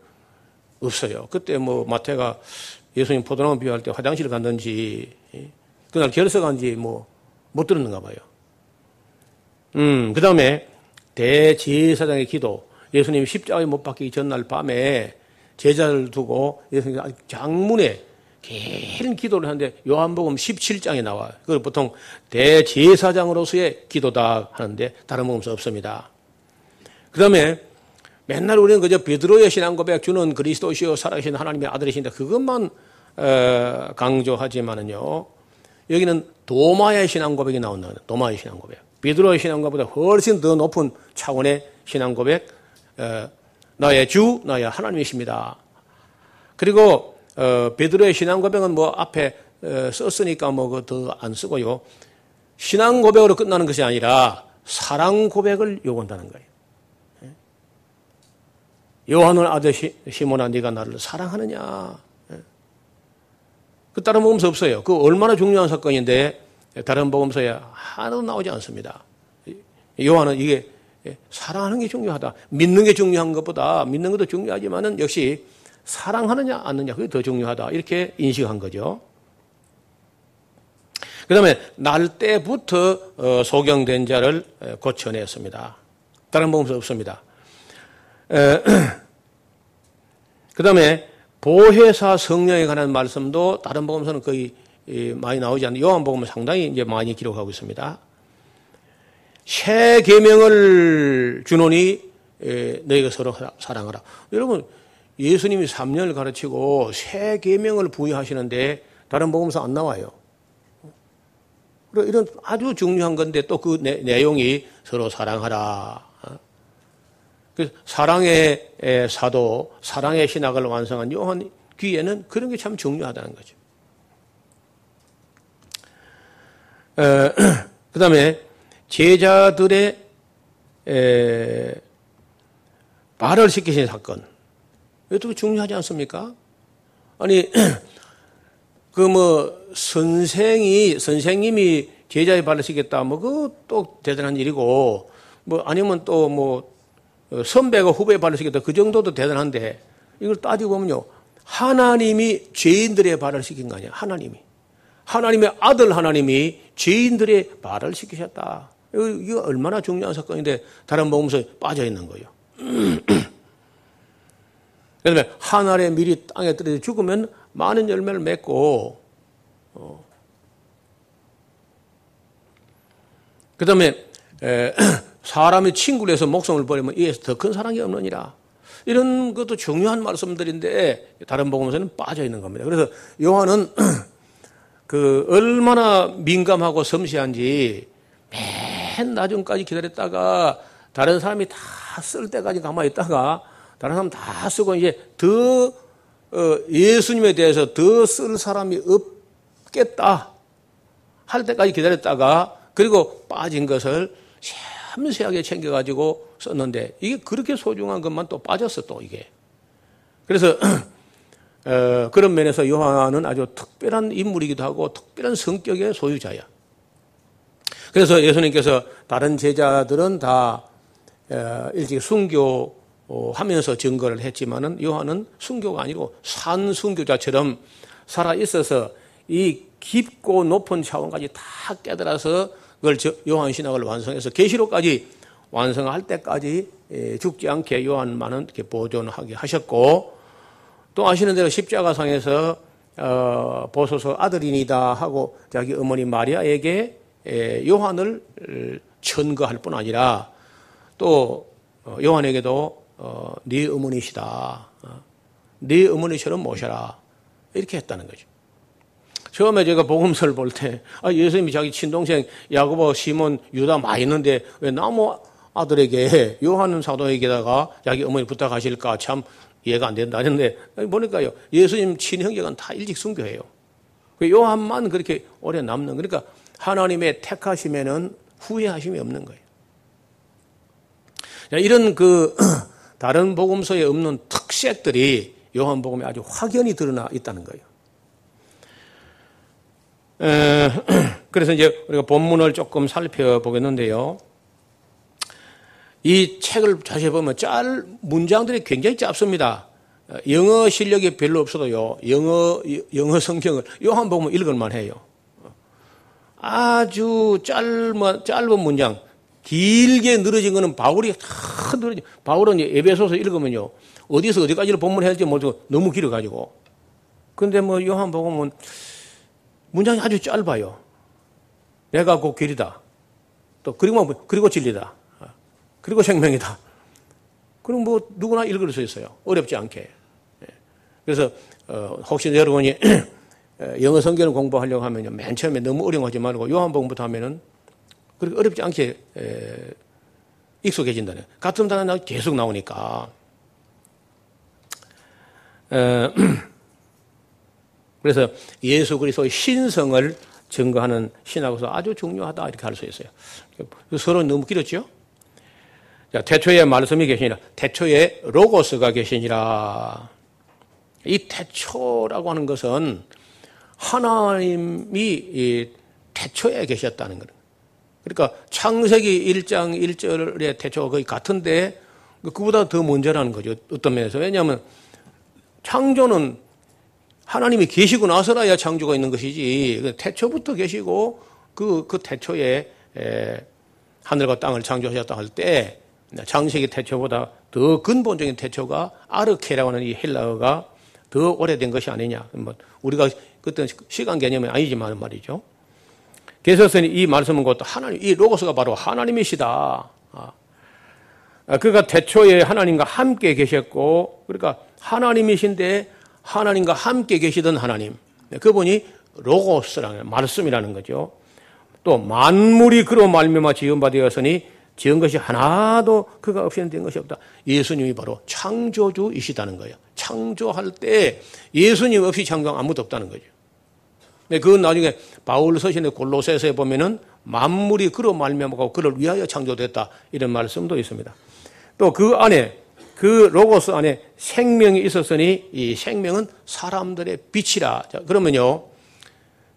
없어요. 그때 뭐 마태가 예수님 포도나무 비유할 때 화장실 갔는지 그날 결석한지 뭐 못 들었는가 봐요. 음, 그 다음에 대제사장의 기도, 예수님이 십자가에 못 박히기 전날 밤에 제자를 두고 예수님이 장문에 긴 기도를 하는데 요한복음 17장에 나와요. 그걸 보통 대제사장으로서의 기도다 하는데 다른 복음서 없습니다. 그 다음에 맨날 우리는 그저 베드로의 신앙 고백 주는 그리스도시요 살아계신 하나님의 아들이신데 그것만 어, 강조하지만은요 여기는 도마의 신앙 고백이 나온다. 도마의 신앙 고백. 베드로의 신앙과보다 훨씬 더 높은 차원의 신앙 고백, 어, 나의 주, 나의 하나님이십니다. 그리고 어, 베드로의 신앙 고백은 뭐 앞에 어, 썼으니까 뭐더안 쓰고요. 신앙 고백으로 끝나는 것이 아니라 사랑 고백을 요구한다는 거예요. 예? 요한을 아들 시몬아 네가 나를 사랑하느냐? 예? 그 다른 복음서 없어요. 그 얼마나 중요한 사건인데 다른 복음서에 하나도 나오지 않습니다. 요한은 이게 사랑하는 게 중요하다. 믿는 게 중요한 것보다 믿는 것도 중요하지만은 역시 사랑하느냐 않느냐 그게 더 중요하다. 이렇게 인식한 거죠. 그 다음에 날 때부터 어, 소경된 자를 고쳐냈습니다. 다른 복음서 없습니다. 그 다음에 보혜사 성령에 관한 말씀도 다른 복음서는 거의 많이 나오지 않는 요한복음은 상당히 이제 많이 기록하고 있습니다. 새 계명을 주노니 너희가 서로 사랑하라. 여러분 예수님이 3년을 가르치고 새 계명을 부여하시는데 다른 복음서 안 나와요. 이런 아주 중요한 건데 또 그 내용이 서로 사랑하라. 그 사랑의 사도, 사랑의 신학을 완성한 요한 귀에는 그런 게 참 중요하다는 거죠. 그 다음에 제자들의 에, 말을 시키신 사건. 이것도 중요하지 않습니까? 아니, 그 뭐, 선생이, 선생님이 제자의 발을 시켰다. 뭐, 그것도 대단한 일이고, 뭐, 아니면 또 뭐, 선배가 후배의 발을 시켰다. 그 정도도 대단한데, 이걸 따지고 보면요. 하나님이 죄인들의 발을 시킨 거 아니야. 하나님이. 하나님의 아들 하나님이 죄인들의 발을 시키셨다. 이거 얼마나 중요한 사건인데 다른 복음서에 빠져 있는 거예요. 그다음에 한 알의 밀이 땅에 떨어져 죽으면 많은 열매를 맺고 어. 그다음에 에, 사람의 친구를 해서 목숨을 버리면 이에서 더 큰 사랑이 없느니라. 이런 것도 중요한 말씀들인데 다른 복음서는 빠져 있는 겁니다. 그래서 요한은 그 얼마나 민감하고 섬세한지 맨 나중까지 기다렸다가 다른 사람이 다 쓸 때까지 가만히 있다가 다른 사람 다 쓰고 이제 더 어, 예수님에 대해서 더 쓸 사람이 없겠다 할 때까지 기다렸다가 그리고 빠진 것을 섬세하게 챙겨가지고 썼는데 이게 그렇게 소중한 것만 또 빠졌어 또 이게 그래서 어, 그런 면에서 요한은 아주 특별한 인물이기도 하고 특별한 성격의 소유자야. 그래서 예수님께서 다른 제자들은 다 어, 일찍 순교하면서 증거를 했지만은 요한은 순교가 아니고 산 순교자처럼 살아 있어서 이 깊고 높은 차원까지 다 깨달아서 그걸 요한 신학을 완성해서 계시록까지 완성할 때까지 예, 죽지 않게 요한만은 이렇게 보존하게 하셨고 또 아시는 대로 십자가상에서 어, 보소서 아들이니다 하고 자기 어머니 마리아에게 에, 요한을 천거할 뿐 아니라 또 어, 요한에게도 어, 네 어머니시다. 어, 네 어머니처럼 모셔라. 이렇게 했다는 거죠. 처음에 제가 복음서를 볼 때, 아, 예수님이 자기 친동생 야고보, 시몬, 유다 많이 있는데 왜 나무 아들에게 요한 사도에게다가 자기 어머니 부탁하실까 참 이해가 안 된다 하는데 보니까요 예수님 친형제가 다 일찍 순교해요. 그 요한만 그렇게 오래 남는 그러니까 하나님의 택하심에는 후회하심이 없는 거예요. 이런 그 다른 복음서에 없는 특색들이 요한복음에 아주 확연히 드러나 있다는 거예요. 그래서 이제 우리가 본문을 조금 살펴보겠는데요. 이 책을 자세히 보면 짤 문장들이 굉장히 짧습니다. 영어 실력이 별로 없어도요. 영어 영어 성경을 요한복음 읽을만 해요. 아주 짧은 짧은 문장 길게 늘어진 거는 바울이 다 늘어진 바울은 에베소서 읽으면요. 어디서 어디까지를 본문해야 할지 모르고 너무 길어 가지고. 근데 뭐 요한복음은 문장이 아주 짧아요. 내가 곧 길이다. 또 그리고 그리고 진리다. 그리고 생명이다. 그럼 뭐 누구나 읽을 수 있어요. 어렵지 않게. 예. 그래서 어, 혹시 여러분이 영어 성경을 공부하려고 하면 맨 처음에 너무 어려워하지 말고 요한복음부터 하면은 그렇게 어렵지 않게 에, 익숙해진다네. 같은 단어 계속 나오니까. 에, 그래서 예수 그리스도의 신성을 증거하는 신학으로서 아주 중요하다 이렇게 할 수 있어요. 서로 너무 길었죠? 자, 태초에 말씀이 계시니라. 태초에 로고스가 계시니라. 이 태초라고 하는 것은 하나님이 이 태초에 계셨다는 거예요. 그러니까 창세기 1장 1절의 태초가 거의 같은데 그보다 더 먼저라는 거죠. 어떤 면에서. 왜냐하면 창조는 하나님이 계시고 나서라야 창조가 있는 것이지 그 태초부터 계시고 그, 그 태초에 에, 하늘과 땅을 창조하셨다 할 때 장세기 태초보다 더 근본적인 태초가 아르케라고 하는 이 헬라어가 더 오래된 것이 아니냐. 뭐 우리가 그때 시간 개념이 아니지만 말이죠. 계속해서 이 말씀은 곧 하나님, 이 로고스가 바로 하나님이시다. 아. 아, 그가 태초에 하나님과 함께 계셨고, 그러니까 하나님이신데 하나님과 함께 계시던 하나님. 네, 그분이 로고스라는 말씀이라는 거죠. 또 만물이 그로 말미암아 지은 바 되었으니 지은 것이 하나도 그가 없이는 된 것이 없다. 예수님이 바로 창조주이시다는 거예요. 창조할 때 예수님 없이 창조한 아무도 없다는 거죠. 네, 그건 나중에 바울 서신의 골로새서에 보면은 만물이 그로 말미암고 그를 위하여 창조됐다 이런 말씀도 있습니다. 또 그 안에 그 로고스 안에 생명이 있었으니 이 생명은 사람들의 빛이라. 자, 그러면요.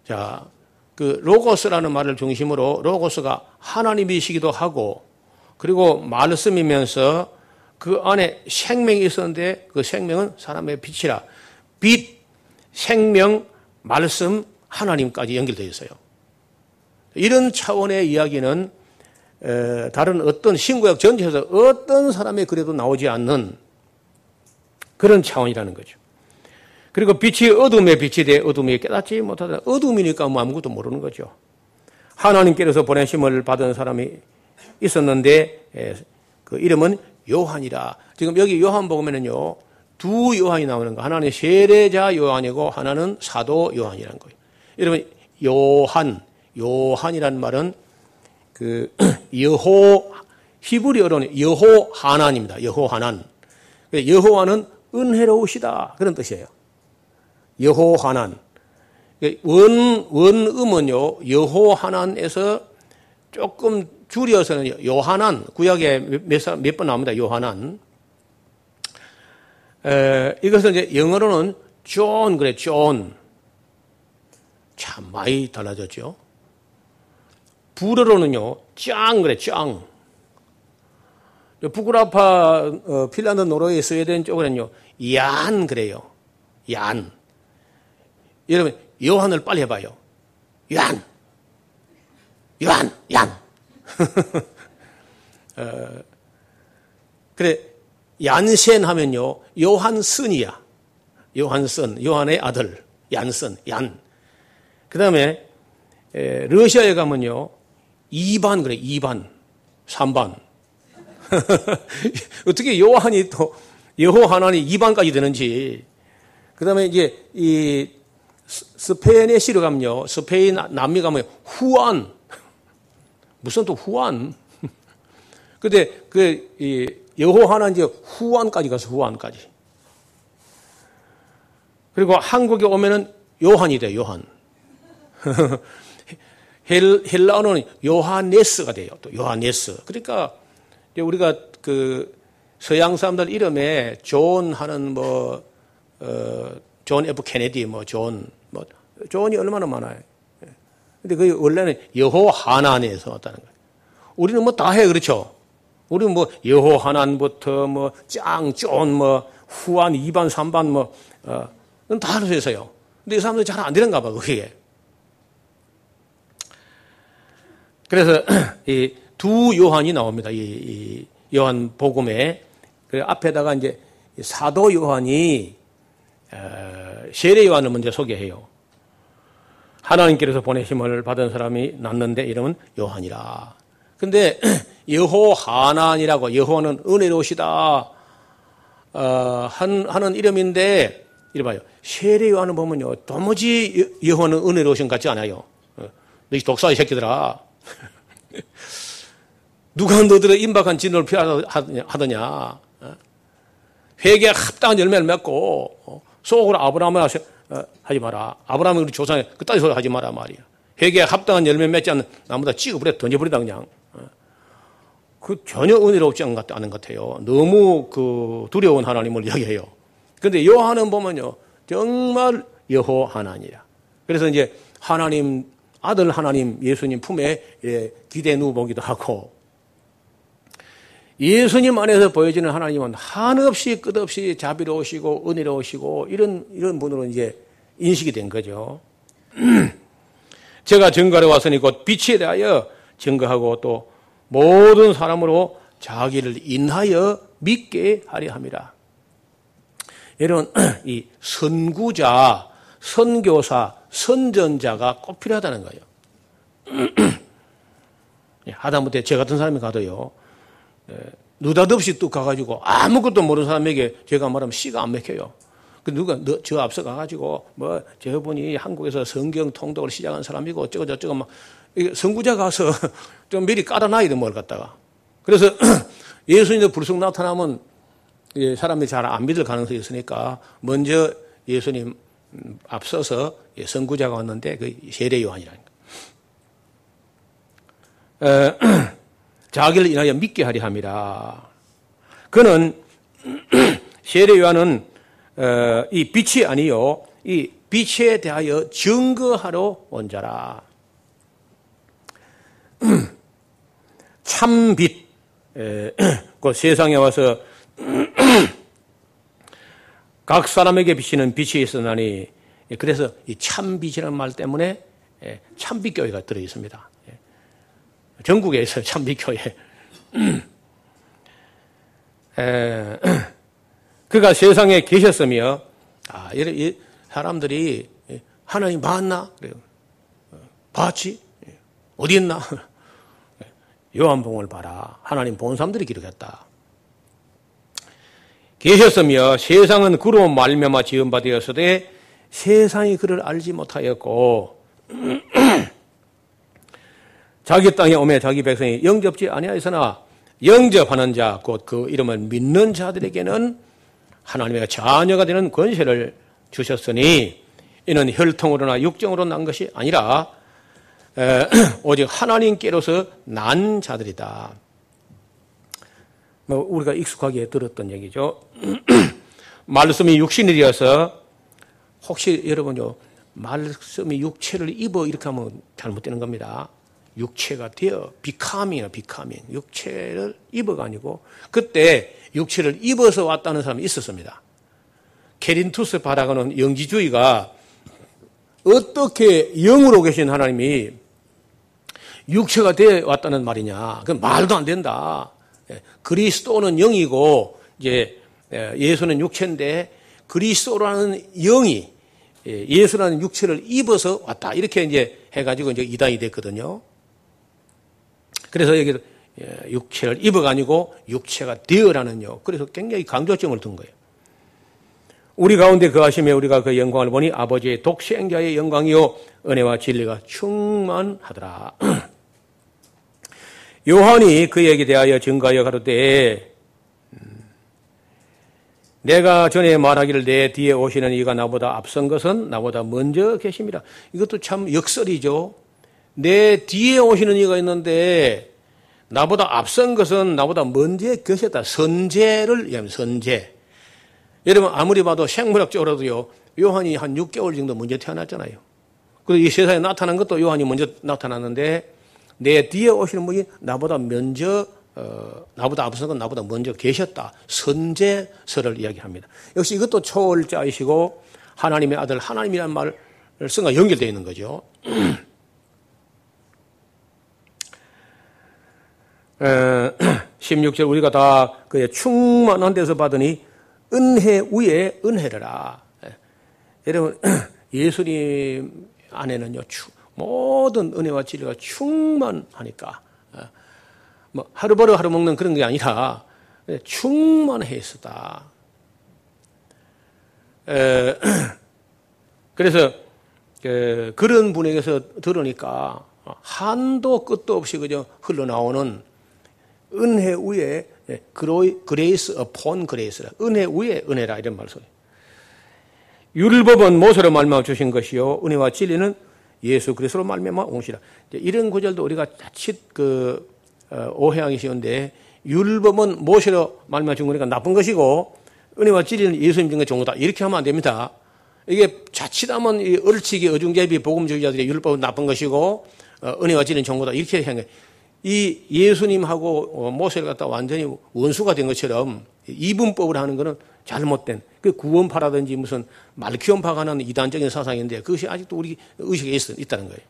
자, 그 로고스라는 말을 중심으로 로고스가 하나님이시기도 하고 그리고 말씀이면서 그 안에 생명이 있었는데 그 생명은 사람의 빛이라. 빛, 생명, 말씀, 하나님까지 연결되어 있어요. 이런 차원의 이야기는 다른 어떤 신구약 전체에서 어떤 사람의 글에도 나오지 않는 그런 차원이라는 거죠. 그리고 빛이 어둠에 빛이 돼 어둠이 깨닫지 못하다. 어둠이니까 뭐 아무것도 모르는 거죠. 하나님께서 보내심을 받은 사람이 있었는데 그 이름은 요한이라. 지금 여기 요한복음에는요 두 요한이 나오는 거. 하나는 세례자 요한이고 하나는 사도 요한이라는 거예요. 여러분 요한 요한이란 말은 그 여호 히브리어로는 여호 하나입니다. 여호 하난. 여호와는 은혜로우시다 그런 뜻이에요. 여호 하난. 원 원음은요 여호 하난에서 조금 줄여서는 요한한 구약에 몇몇 번 나옵니다. 요한한. 에, 이것은 이제 영어로는 존 그래 존. 참 많이 달라졌죠. 불어로는요, 짱 그래, 짱. 북구라파, 어, 핀란드, 노르웨이, 스웨덴 쪽으로는요, 얀 그래요. 얀. 여러분, 요한을 빨리 해봐요. 얀. 요한, 얀. 어, 그래, 얀센 하면요, 요한슨이야. 요한슨, 요한의 아들, 얀슨, 얀. 그 다음에 러시아에 가면요. 2반 그래 2반. 3반. 어떻게 요한이 또 여호 하나니 2반까지 되는지. 그 다음에 이제 이 스페인에 시로 가면요. 스페인 남미 가면 후안. 무슨 또 후안? 근데 그 여호 하나 이제 후안까지 가서 후안까지. 그리고 한국에 오면은 요한이 돼 요한 헬라어는 요하네스가 돼요. 또 요하네스. 그러니까 우리가 그 서양 사람들 이름에 존 하는 뭐, 어, 존 F 케네디 뭐, 존, 뭐, 존이 얼마나 많아요. 예. 근데 그 원래는 여호 하난에서 왔다는 거예요. 우리는 뭐 다 해, 그렇죠? 우리는 뭐 여호 하난부터 뭐 짱, 존, 뭐 후안, 이반, 3반 뭐, 어, 다 해서요. 근데 이 사람들 잘안 되는가 봐, 그게. 그래서 이 두 요한이 나옵니다. 이, 요한 복음에 그 앞에다가 이제 사도 요한이 어, 세례 요한을 먼저 소개해요. 하나님께서 보내심을 받은 사람이 났는데 이름은 요한이라. 근데 여호 하난이라고 여호와는 은혜로우시다 어, 한, 하는 이름인데 이래봐요. 세례 요한을 보면요 도무지 여호와는 은혜로우신 것 같지 않아요. 어, 너희 독사의 새끼들아. 누가 너들의 임박한 진노를 피하더냐. 어? 회개에 합당한 열매를 맺고 어? 속으로 아브라함을 어, 하지 마라. 아브라함이 우리 조상의 그따위 소리 하지 마라 말이야. 회개에 합당한 열매 맺지 않는 나무다 찍어버려 던져버리다 그냥. 그 전혀 은혜롭지 않은 것 같아요. 너무 그 두려운 하나님을 이야기해요. 근데 요한은 보면요. 정말 여호 하나니라. 그래서 이제 하나님 아들 하나님 예수님 품에 예, 기대 누워보기도 하고 예수님 안에서 보여지는 하나님은 한없이 끝없이 자비로우시고 은혜로우시고 이런 이런 분으로 이제 인식이 된 거죠. 제가 증거로 왔으니 곧 빛에 대하여 증거하고 또 모든 사람으로 자기를 인하여 믿게 하려 함이라. 여러분 이 선구자, 선교사, 선전자가 꼭 필요하다는 거예요. 예, 하다못해 저 같은 사람이 가도요. 예, 느닷없이 뚝 가가지고 아무것도 모르는 사람에게 제가 말하면 씨가 안 맥혀요. 그 누가 너, 저 앞서 가가지고 뭐 저분이 한국에서 성경 통독을 시작한 사람이고 어쩌고 저쩌고 막 선구자 가서 좀 미리 깔아놔야 돼뭘 갖다가. 그래서 예수님도 불쑥 나타나면 사람이 잘 안 믿을 가능성이 있으니까 먼저 예수님 앞서서 선구자가 왔는데 그 세례 요한이라는 거. 자기를 인하여 믿게 함이라. 그는 세례 요한은 어, 이 빛이 아니요 이 빛에 대하여 증거하러 온 자라. 참빛, 그 세상에 와서 각 사람에게 비치는 빛이 있었나니 그래서 이 참빛이라는 말 때문에 참빛교회가 들어 있습니다. 전국에 있어요 참빛교회. 그가 세상에 계셨으며 아, 이 사람들이 하나님 봤나? 그래요. 봤지? 어디 있나? 요한복음을 봐라. 하나님 본 사람들이 기록했다. 계셨으며 세상은 그로 말미암아 지은 바 되었으되 세상이 그를 알지 못하였고 자기 땅에 오매 자기 백성이 영접지 아니하였으나 영접하는 자 곧 그 이름을 믿는 자들에게는 하나님의 자녀가 되는 권세를 주셨으니 이는 혈통으로나 육정으로 난 것이 아니라 오직 하나님께로서 난 자들이다. 뭐 우리가 익숙하게 들었던 얘기죠. 말씀이 육신이 되어서 혹시 여러분요 말씀이 육체를 입어 이렇게 하면 잘못되는 겁니다. 육체가 되어 비카밍이나 비카밍 육체를 입어가 아니고 그때 육체를 입어서 왔다는 사람이 있었습니다. 케린투스 바라가는 영지주의가 어떻게 영으로 계신 하나님이 육체가 되어 왔다는 말이냐? 그 말도 안 된다. 예, 그리스도는 영이고 이제 예, 예수는 육체인데 그리스도라는 영이 예, 예수라는 육체를 입어서 왔다. 이렇게 이제 해가지고 이제 이단이 됐거든요. 그래서 여기 육체를 입어가 아니고 육체가 되어라는요. 그래서 굉장히 강조점을 둔 거예요. 우리 가운데 그하심에 우리가 그 영광을 보니 아버지의 독생자의 영광이요 은혜와 진리가 충만하더라. 요한이 그에게 대하여 증가하여 가로되 음, 내가 전에 말하기를 내 뒤에 오시는 이가 나보다 앞선 것은 나보다 먼저 계십니다. 이것도 참 역설이죠. 내 뒤에 오시는 이가 있는데 나보다 앞선 것은 나보다 먼저 계셨다. 선제를 얘기하면 선제. 여러분 아무리 봐도 생물학적으로도요. 요한이 한 6개월 정도 먼저 태어났잖아요. 그리고 이 세상에 나타난 것도 요한이 먼저 나타났는데 내 뒤에 오시는 분이 나보다 먼저 어, 나보다 건 나보다 먼저 계셨다. 선제설을 이야기합니다. 역시 이것도 초월자이시고 하나님의 아들 하나님이라는 말을 쓴과 연결되어 있는 거죠. 16절 우리가 다 그의 충만한 데서 받으니 은혜 위에 은혜라. 여러분 예수님 안에는요 모든 은혜와 진리가 충만하니까 뭐 하루 벌어 하루 먹는 그런 게 아니라 충만해 있었다. 그래서 그런 분에게서 들으니까 한도 끝도 없이 그저 흘러나오는 은혜 위에 grace upon grace라 은혜 위에 은혜라 이런 말소리. 율법은 모세로 말미암아 주신 것이요 은혜와 진리는 예수 그리스도로 말미암아 온 것이라. 이런 구절도 우리가 자칫 그 어, 오해하기 쉬운데 율법은 모세로 말미암아 준 거니까 나쁜 것이고 은혜와 진리는 예수님 중에 좋은 거다. 이렇게 하면 안 됩니다. 이게 자칫하면 이 얼치기 어중제비 복음주의자들이 율법은 나쁜 것이고 어, 은혜와 진리는 좋은 거다. 이렇게 거예요. 이 예수님하고 어, 모세를 갖다 완전히 원수가 된 것처럼 이분법을 하는 것은 잘못된 그 구원파라든지 무슨 말키온파가 하는 이단적인 사상인데 그것이 아직도 우리 의식에 있, 있다는 거예요.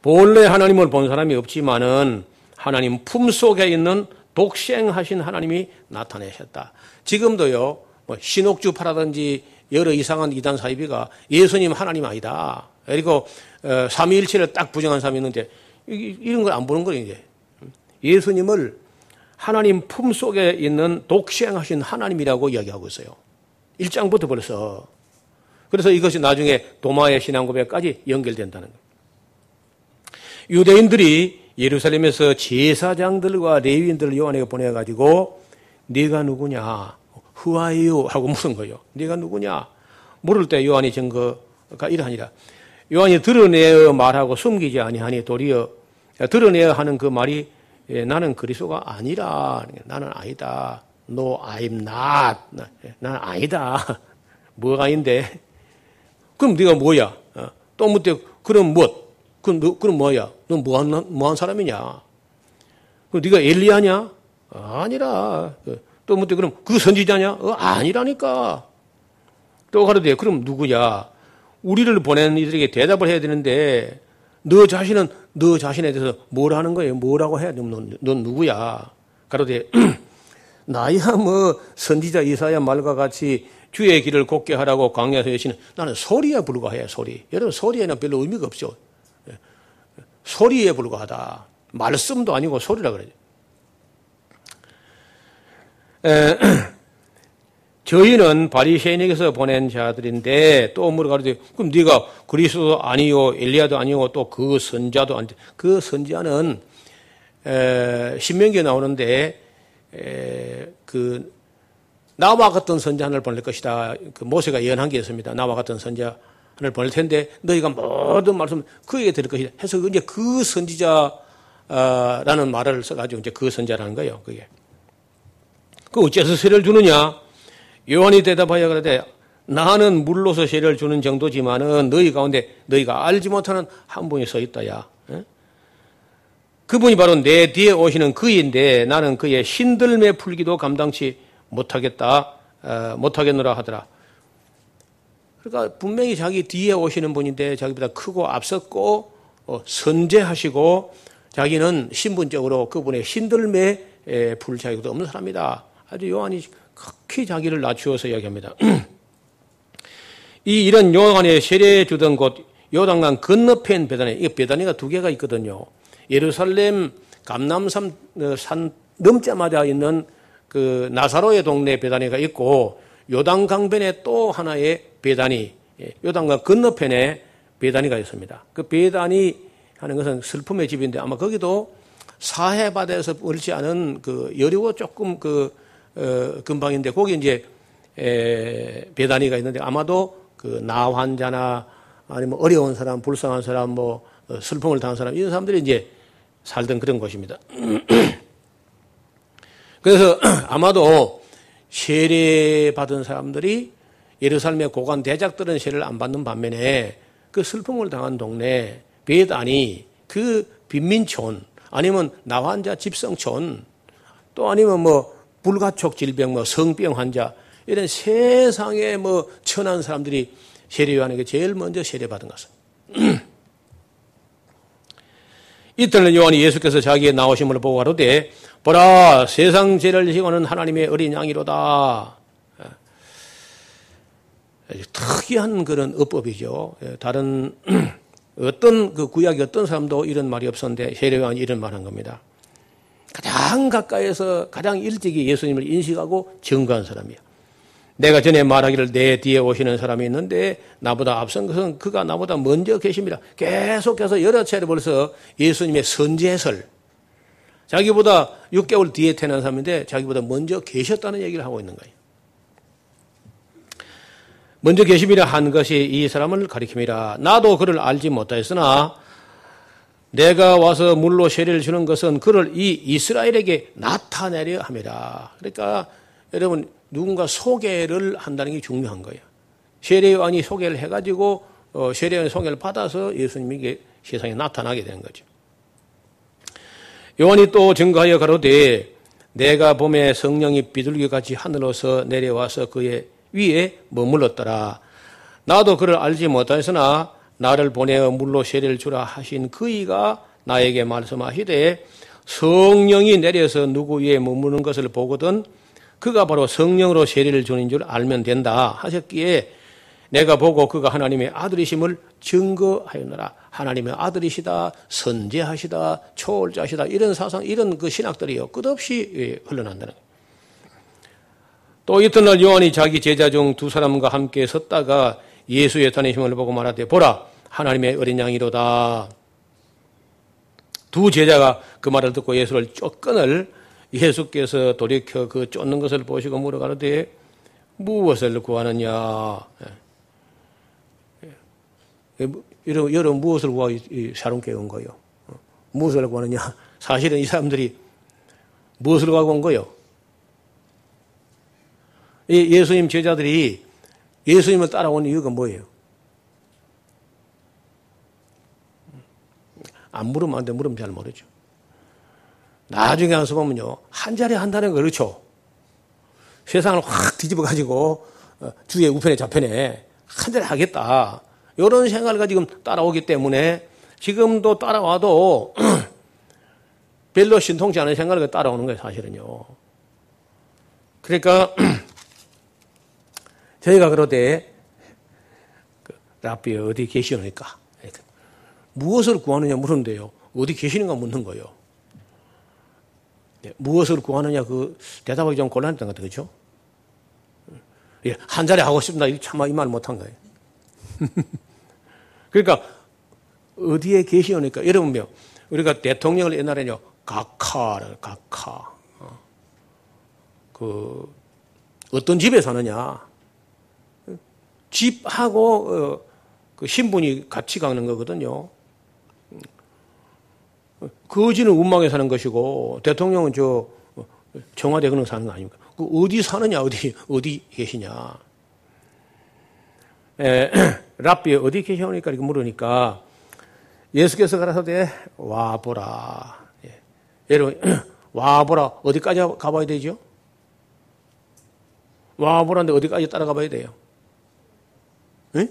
본래 하나님을 본 사람이 없지만은 하나님 품 속에 있는 독생하신 하나님이 나타내셨다. 지금도요, 뭐 신옥주파라든지 여러 이상한 이단 사이비가 예수님 하나님 아니다. 그리고 어, 삼위일체를 딱 부정한 사람이 있는데 이런 걸 안 보는 거예요. 이제 예수님을 하나님 품 속에 있는 독생하신 하나님이라고 이야기하고 있어요. 1장부터 벌써. 그래서 이것이 나중에 도마의 신앙 고백까지 연결된다는 거예요. 유대인들이 예루살렘에서 제사장들과 레위인들을 요한에게 보내가지고 네가 누구냐? 후아이유 하고 물은 거예요. 네가 누구냐? 물을 때 요한이 증거가 이러하니라. 요한이 드러내어 말하고 숨기지 아니하니 도리어 드러내어 하는 그 말이 예, 나는 그리스도가 아니라 나는 아니다. No, I'm not. 나는 아니다. 뭐가 아닌데? 그럼 네가 뭐야? 어? 또 묻대 그럼 뭐? 그럼 너, 그럼 뭐야? 너 뭐한 뭐한 사람이냐? 그럼 네가 엘리야냐? 아니라. 또 묻대 그럼 그 선지자냐? 어, 아니라니까. 또 가로되 그럼 누구야? 우리를 보낸 이들에게 대답을 해야 되는데 너 자신은 너 자신에 대해서 뭘 하는 거예요? 뭐라고 해야 되면 넌, 넌 누구야? 가로되 나야 뭐 선지자 이사야 말과 같이 주의 길을 곱게 하라고 강야에서 여시는 나는 소리에 불과해 소리. 여러분 소리에는 별로 의미가 없죠. 예. 소리에 불과하다. 말씀도 아니고 소리라. 에, 저희는 바리새인에게서 보낸 자들인데 또 물어가르되 그럼 네가 그리스도 아니요 엘리야도 아니요 또 그 선자도 아닌데 그 선자는 에, 신명기에 나오는데 에, 그 나와 같은 선자를 보낼 것이다. 그 모세가 예언한 게 있습니다. 나와 같은 선자를 보낼 텐데 너희가 모든 말씀 그에게 들을 것이다. 해서 이제 그 선지자라는 말을 써가지고 이제 그 선자라는 거예요. 그게. 그 어째서 세례를 주느냐? 요한이 대답하여 그러되 나는 물로서 세례를 주는 정도지만은 너희 가운데 너희가 알지 못하는 한 분이 서 있다야. 그분이 바로 내 뒤에 오시는 그인데 나는 그의 신들매 풀기도 감당치 못하겠다, 어, 못하겠노라 하더라. 그러니까 분명히 자기 뒤에 오시는 분인데 자기보다 크고 앞섰고 어, 선제하시고 자기는 신분적으로 그분의 신들매 풀 자격도 없는 사람이다. 아주 요한이 극히 자기를 낮추어서 이야기합니다. 이 이런 요한의 세례 주던 곳 요단강 건너편 배단에 이 배단위가 두 개가 있거든요. 예루살렘 감남산 어, 산 넘자마자 있는 그 나사로의 동네 배단위가 있고 요단 강변에 또 하나의 배단위 예, 요단강 건너편에 배단위가 있습니다. 그 배단위 하는 것은 슬픔의 집인데 아마 거기도 사해바다에서 멀지 않은 그 여리고 조금 그 어, 근방인데 거기 이제 에, 배단위가 있는데 아마도 그 나 환자나 아니면 어려운 사람, 불쌍한 사람, 뭐 어, 슬픔을 당한 사람 이런 사람들이 이제 살던 그런 곳입니다. 그래서 아마도 세례 받은 사람들이 예루살렘의 고관 대작들은 세례를 안 받는 반면에 그 슬픔을 당한 동네 배단이 그 빈민촌 아니면 나환자 집성촌 또 아니면 뭐 불가촉 질병, 뭐 성병 환자 이런 세상에 뭐 천한 사람들이 세례요한에게 제일 먼저 세례받은 것은 이때는 요한이 예수께서 자기의 나오심을 보고 가로되 보라 세상 죄를 지고는 하나님의 어린 양이로다. 예. 특이한 그런 어법이죠. 예, 다른 어떤 그 구약의 어떤 사람도 이런 말이 없었는데 세례요한이 이런 말한 겁니다. 가장 가까이에서 가장 일찍이 예수님을 인식하고 증거한 사람이야. 내가 전에 말하기를 내 뒤에 오시는 사람이 있는데 나보다 앞선 것은 그가 나보다 먼저 계십니다. 계속해서 여러 차례 벌써 예수님의 선제설 자기보다 6개월 뒤에 태어난 사람인데 자기보다 먼저 계셨다는 얘기를 하고 있는 거예요. 먼저 계심이라 한 것이 이 사람을 가리킵니다. 나도 그를 알지 못하였으나 내가 와서 물로 세례를 주는 것은 그를 이 이스라엘에게 나타내려 함이라. 그러니까 여러분 누군가 소개를 한다는 게 중요한 거예요. 세례 요한이 소개를 해가지고 어, 세례 요한 소개를 받아서 예수님이 세상에 나타나게 되는 거죠. 요한이 또 증거하여 가로되 내가 봄에 성령이 비둘기같이 하늘로서 내려와서 그의 위에 머물렀더라. 나도 그를 알지 못하였으나 나를 보내어 물로 세례를 주라 하신 그이가 나에게 말씀하시되 성령이 내려서 누구 위에 머무는 것을 보거든 그가 바로 성령으로 세례를 주는 줄 알면 된다 하셨기에 내가 보고 그가 하나님의 아들이심을 증거하였느라 하나님의 아들이시다 선제하시다 초월자시다 이런 사상 이런 그 신학들이요 끝없이 예, 흘러난다는 거예요. 또 이튿날 요한이 자기 제자 중 두 사람과 함께 섰다가 예수의 다니심을 보고 말하되 보라 하나님의 어린 양이로다. 두 제자가 그 말을 듣고 예수를 쫓건을 예수께서 돌이켜 그 쫓는 것을 보시고 물어가는데 무엇을 구하느냐? 여러분, 여러분 무엇을 구하기 사롱께 온 거요? 무엇을 구하느냐? 사실은 이 사람들이 무엇을 구하고 온 거요? 예수님 제자들이 예수님을 따라온 이유가 뭐예요? 안 물으면 안 돼. 물으면 잘 모르죠. 나중에 가서 보면요. 한 자리 한다는 거 그렇죠. 세상을 확 뒤집어 가지고 어, 주의 우편에 좌편에 한 자리 하겠다. 이런 생각을 가지고 따라오기 때문에 지금도 따라와도 별로 신통치 않은 생각을 따라오는 거예요, 사실은요. 그러니까 저희가 그러되 그 라비 어디 계시옵니까? 무엇을 구하느냐 물었는데요. 어디 계시는가 묻는 거예요. 네, 무엇을 구하느냐 그 대답하기 좀 곤란했던 것 같아요. 그렇죠? 예, 한 자리 하고 싶다. 참이 말 못한 거예요. 그러니까 어디에 계시오니까 여러분요. 우리가 대통령을 옛날에요. 각하를 각하. 어. 그 어떤 집에 사느냐. 집하고 어, 그 신분이 같이 가는 거거든요. 거지는 운망에 사는 것이고 대통령은 저 청와대 그런 사는 거 아닙니까? 그 어디 사느냐 어디 어디 계시냐? 에, 랍비 어디 계시오니까 이렇게 물으니까 예수께서 가라사대 와 보라. 예. 여러분 와 보라 어디까지 가봐야 되죠? 와 보라는데 어디까지 따라가봐야 돼요? 응?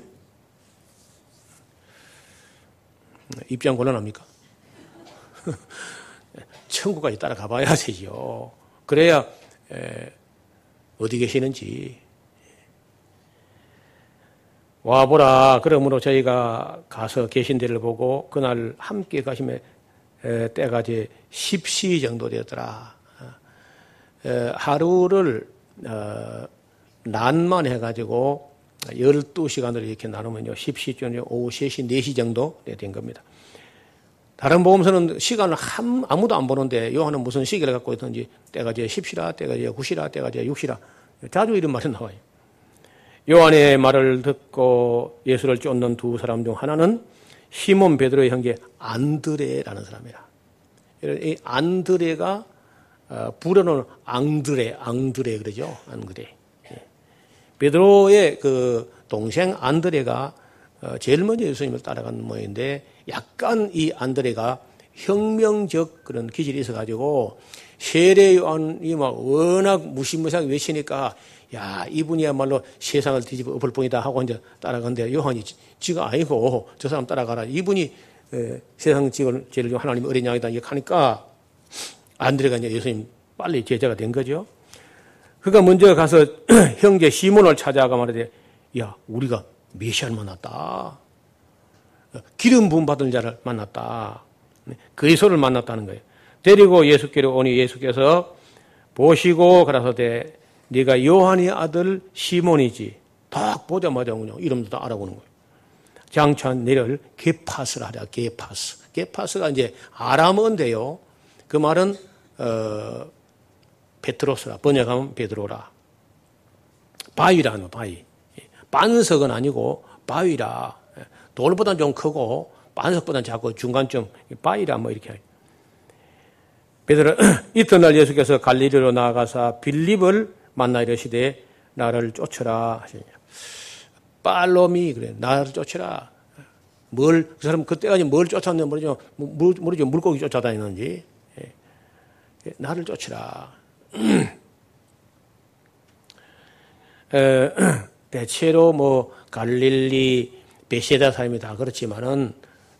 입장 곤란합니까? 천국까지 따라가 봐야 되죠. 그래야 에, 어디 계시는지 와보라. 그러므로 저희가 가서 계신 데를 보고 그날 함께 가시면 때가 이제 10시 정도 되었더라. 하루를 어, 난만 해가지고 12시간을 이렇게 나누면요. 10시 전 오후 3시, 4시 정도 된 겁니다. 다른 보험서는 시간을 한, 아무도 안 보는데 요한은 무슨 시기를 갖고 있든지 때가 이제 10시라, 때가 이제 9시라, 때가 이제 6시라. 자주 이런 말이 나와요. 요한의 말을 듣고 예수를 쫓는 두 사람 중 하나는 시몬 베드로의 형제 안드레라는 사람이라. 이 안드레가 어, 불어는 앙드레, 앙드레 그러죠. 앙드레. 예. 베드로의 그 동생 안드레가 어, 제일 먼저 예수님을 따라간 모양인데 약간 이 안드레가 혁명적 그런 기질이 있어가지고 세례 요한이 막 워낙 무시무시하게 외치니까 야 이분이야말로 세상을 뒤집어 엎을 뿐이다 하고 이제 따라간데 요한이 지가 아니고 저 사람 따라가라 이분이 에, 세상 지을 제일 하나님 어린 양이다 이렇게 하니까 안드레가 이제 예수님 빨리 제자가 된 거죠. 그가 먼저 가서 형제 시몬을 찾아가 말하되 야 우리가 메시아를 만났다. 기름 부음 받은 자를 만났다. 그리스도를 만났다는 거예요. 데리고 예수께로 오니 예수께서 보시고 가라사대 네가 요한의 아들 시몬이지. 딱 보자마자 그냥 이름도 다 알아보는 거예요. 장차 내를 게파스라 하랴. 게파스. 게파스가 이제 아람어인데요. 그 말은 어, 베트로스라. 번역하면 베드로라. 바위라는 바위. 반석은 아니고 바위라. 돌보다 좀 크고 반석보다 작고 중간쯤 바위라 뭐 이렇게. 베드로 이튿날 예수께서 갈릴리로 나아가사 빌립을 만나 이르시되 나를 쫓으라 하시냐. 빨로미 그래 나를 쫓으라. 뭘 그 사람 그때까지 뭘 쫓았는지 모르죠. 모르죠. 물고기 쫓아다니는지. 예. 예, 나를 쫓으라. 대체로 뭐 갈릴리 베세다 사람이 다 그렇지만은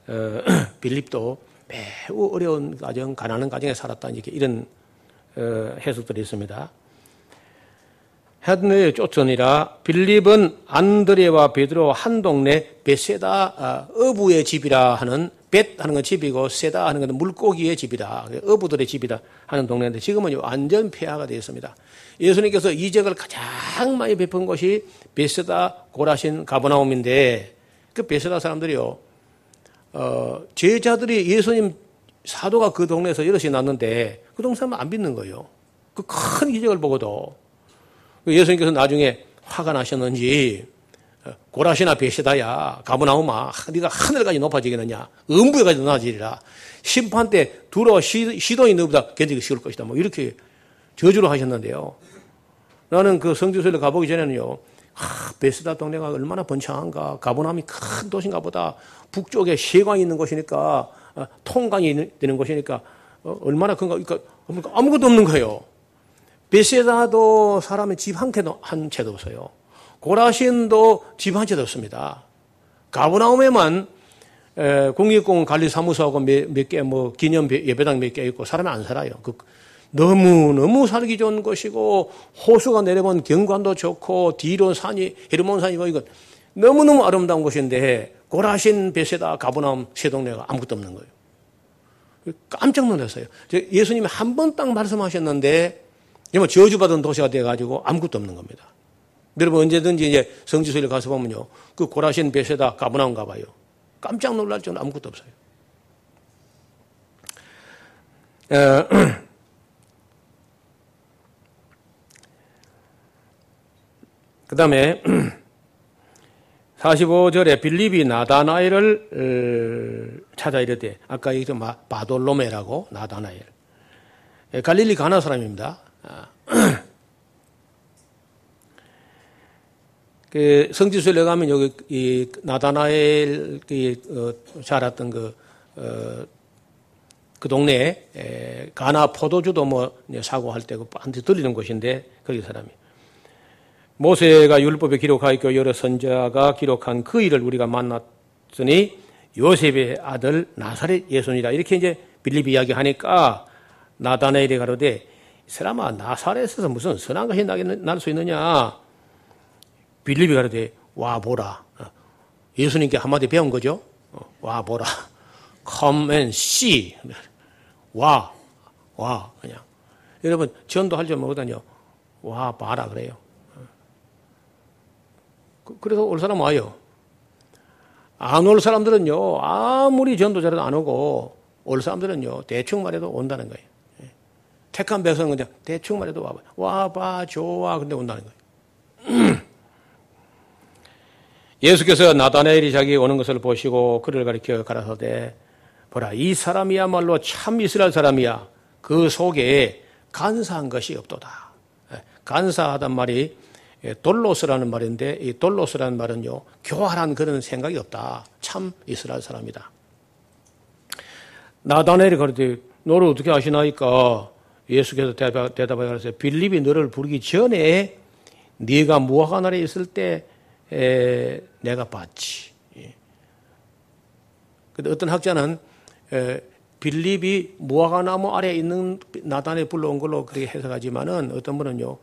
어, 빌립도 매우 어려운 가정, 가난한 가정에 살았다 이렇게 이런 어, 해석들이 있습니다. 헤드네에 쫓으니라 빌립은 안드레와 베드로 한 동네 베세다 아, 어부의 집이라 하는 벳 하는 건 집이고 세다 하는 건 물고기의 집이다. 어부들의 집이다 하는 동네인데 지금은 완전 폐하가 되었습니다. 예수님께서 이적을 가장 많이 베푼 곳이 베세다 고라신 가버나움인데 그 베세다 사람들이요. 어, 제자들이 예수님 사도가 그 동네에서 여럿이 났는데 그 동네 사람은 안 믿는 거예요. 그 큰 기적을 보고도 예수님께서 나중에 화가 나셨는지 어, 고라시나 베시다야 가브나움아 네가 하늘까지 높아지겠느냐? 음부에까지 높아지리라. 심판 때 두려워 시동이 너보다 견디기 쉬울 것이다. 뭐 이렇게 저주를 하셨는데요. 나는 그 성지순례 가보기 전에는요 아, 베스다 동네가 얼마나 번창한가. 가브나움이 큰 도시인가 보다. 북쪽에 세관이 있는 곳이니까 어, 통강이 되는 곳이니까 어, 얼마나 큰가. 그러니까 아무것도 없는 거예요. 베세다도 사람의 집 한 채도, 한 채도 없어요. 고라신도 집 한 채도 없습니다. 가브나움에만 국립공원 관리사무소하고 몇, 몇 개, 뭐, 기념 예배당 몇 개 있고 사람이 안 살아요. 그, 너무너무 살기 좋은 곳이고, 호수가 내려본 경관도 좋고, 뒤로 산이, 헤르몬 산이고, 이거 너무너무 아름다운 곳인데, 고라신, 베세다, 가브나움 세 동네가 아무것도 없는 거예요. 깜짝 놀랐어요. 예수님이 한 번 딱 말씀하셨는데, 이뭐 저주받은 도시가 돼가지고 아무것도 없는 겁니다. 여러분 언제든지 이제 성지소를 가서 보면요. 그 고라신 베세다 가브나운가 봐요. 깜짝 놀랄 줄은 아무것도 없어요. 그 다음에 45절에 빌립이 나다나엘을 찾아 이르되 아까 얘기했 바돌로메라고 나다나엘 갈릴리 가나 사람입니다. 아. 그 성지순례 가면 여기 이 나다나엘 그 어, 자랐던 그, 어, 그 동네에 에, 가나 포도주도 뭐 사고할 때그 반드시 들리는 곳인데 거기 사람이 모세가 율법에 기록하였고 여러 선자가 기록한 그 일을 우리가 만났으니 요셉의 아들 나사렛 예수니라 이렇게 이제 빌립 이야기하니까 나다나엘이 가로되 사람아 나사렛에서 무슨 선한 것이 날 수 있느냐? 빌립이 가르되 와 보라. 어, 예수님께 한마디 배운 거죠. 어, 와 보라. Come and see. 와, 와 그냥. 여러분 전도할 줄 모르다뇨. 와 봐라 그래요. 어. 그, 그래서 올 사람 와요. 안 올 사람들은요 아무리 전도자라도 안 오고 올 사람들은요 대충 말해도 온다는 거예요. 택한 백성은 그냥 대충 말해도 와봐. 와봐, 좋아. 근데 온다는 거예요. 예수께서 나다나엘이 자기 오는 것을 보시고 그를 가리켜 가라사대 보라 이 사람이야말로 참 이스라엘 사람이야. 그 속에 간사한 것이 없도다. 예, 간사하단 말이 예, 돌로스라는 말인데 이 돌로스라는 말은요 교활한 그런 생각이 없다. 참 이스라엘 사람이다. 나다나엘이 가르되 너를 어떻게 아시나이까? 예수께서 대답하여 가라서 빌립이 너를 부르기 전에 네가 무화과 나라에 있을 때 에, 내가 봤지. 예. 근데 어떤 학자는 에, 빌립이 무화과 나무 아래에 있는 나단에 불러온 걸로 그렇게 해석하지만은 어떤 분은요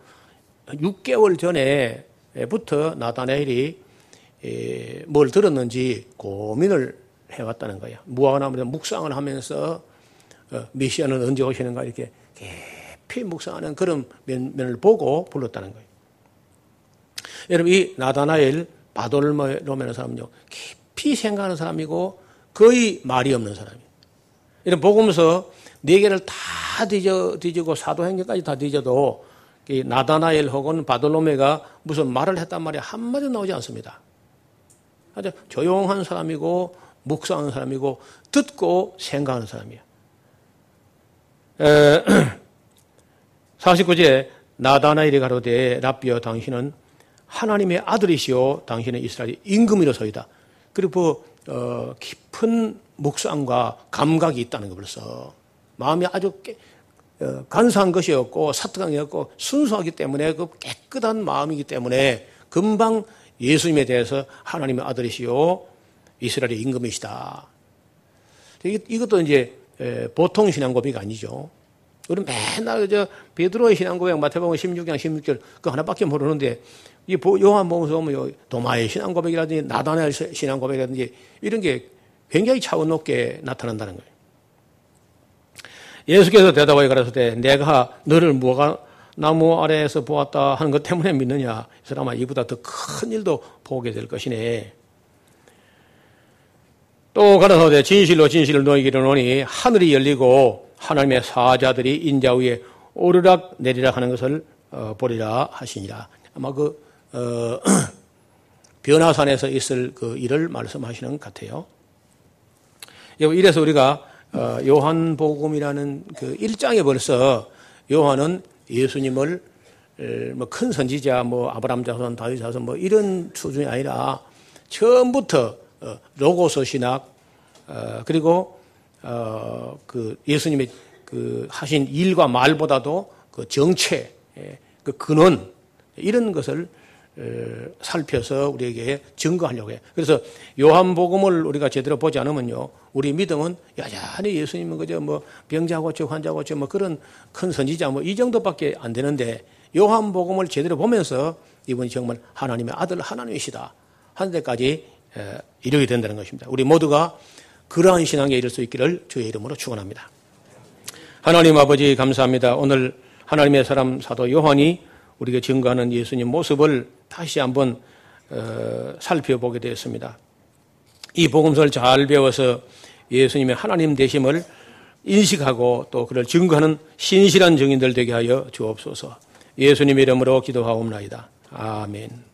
6개월 전에부터 나다나엘이 뭘 들었는지 고민을 해왔다는 거야. 무화과 나무에 묵상을 하면서 어, 메시아는 언제 오시는가 이렇게 깊이 묵상하는 그런 면을 보고 불렀다는 거예요. 여러분 이 나다나엘 바돌로메는 사람은요 깊이 생각하는 사람이고 거의 말이 없는 사람이에요. 이런 복음서 네 개를 다 뒤져 뒤지고 사도행전까지 다 뒤져도 이 나다나엘 혹은 바돌로메가 무슨 말을 했단 말이 한마디 나오지 않습니다. 아주 조용한 사람이고 묵상하는 사람이고 듣고 생각하는 사람이에요. 49제 나다나엘이 가로되 라비어 당신은 하나님의 아들이시오 당신은 이스라엘 임금이로서이다. 그리고 어, 깊은 묵상과 감각이 있다는 거 벌써 마음이 아주 깨, 어, 간사한 것이었고 사특강이었고 순수하기 때문에 그 깨끗한 마음이기 때문에 금방 예수님에 대해서 하나님의 아들이시오 이스라엘의 임금이시다. 이것도 이제 보통 신앙 고백이 아니죠. 우리 맨날 저 베드로의 신앙 고백 마태복음 16장 16절 그 하나밖에 모르는데 이 요한복음서 보면 도마의 신앙 고백이라든지 나단의 신앙 고백이라든지 이런 게 굉장히 차원 높게 나타난다는 거예요. 예수께서 대답하여 가라사대 내가 너를 무화과 나무 아래에서 보았다 하는 것 때문에 믿느냐 이 사람아 이보다 더 큰 일도 보게 될 것이네. 또 가라사대 진실로 진실로 너에게 이르노니 하늘이 열리고 하나님의 사자들이 인자 위에 오르락 내리락 하는 것을 어, 보리라 하시니라. 아마 그 어, 변화산에서 있을 그 일을 말씀하시는 것 같아요. 이래서 우리가 어, 요한복음이라는 그 1장에 벌써 요한은 예수님을 뭐 큰 선지자, 뭐 아브라함 자손, 다윗 자손 뭐 이런 수준이 아니라 처음부터 어, 로고스 신학 어, 그리고 그 예수님의 그 하신 일과 말보다도 그 정체, 예, 그 근원 이런 것을 살펴서 우리에게 증거하려고 해요. 그래서 요한복음을 우리가 제대로 보지 않으면요, 우리 믿음은 여전히 예수님은 그저 뭐 병자 고쳐, 환자 고쳐, 뭐 그런 큰 선지자 뭐 이 정도밖에 안 되는데 요한복음을 제대로 보면서 이분이 정말 하나님의 아들 하나님이시다 하는 데까지 이르게 된다는 것입니다. 우리 모두가 그러한 신앙에 이를 수 있기를 주의 이름으로 축원합니다. 하나님 아버지 감사합니다. 오늘 하나님의 사람 사도 요한이 우리가 증거하는 예수님 모습을 다시 한번 어, 살펴보게 되었습니다. 이 복음서를 잘 배워서 예수님의 하나님 되심을 인식하고 또 그를 증거하는 신실한 증인들 되게 하여 주옵소서. 예수님 이름으로 기도하옵나이다. 아멘.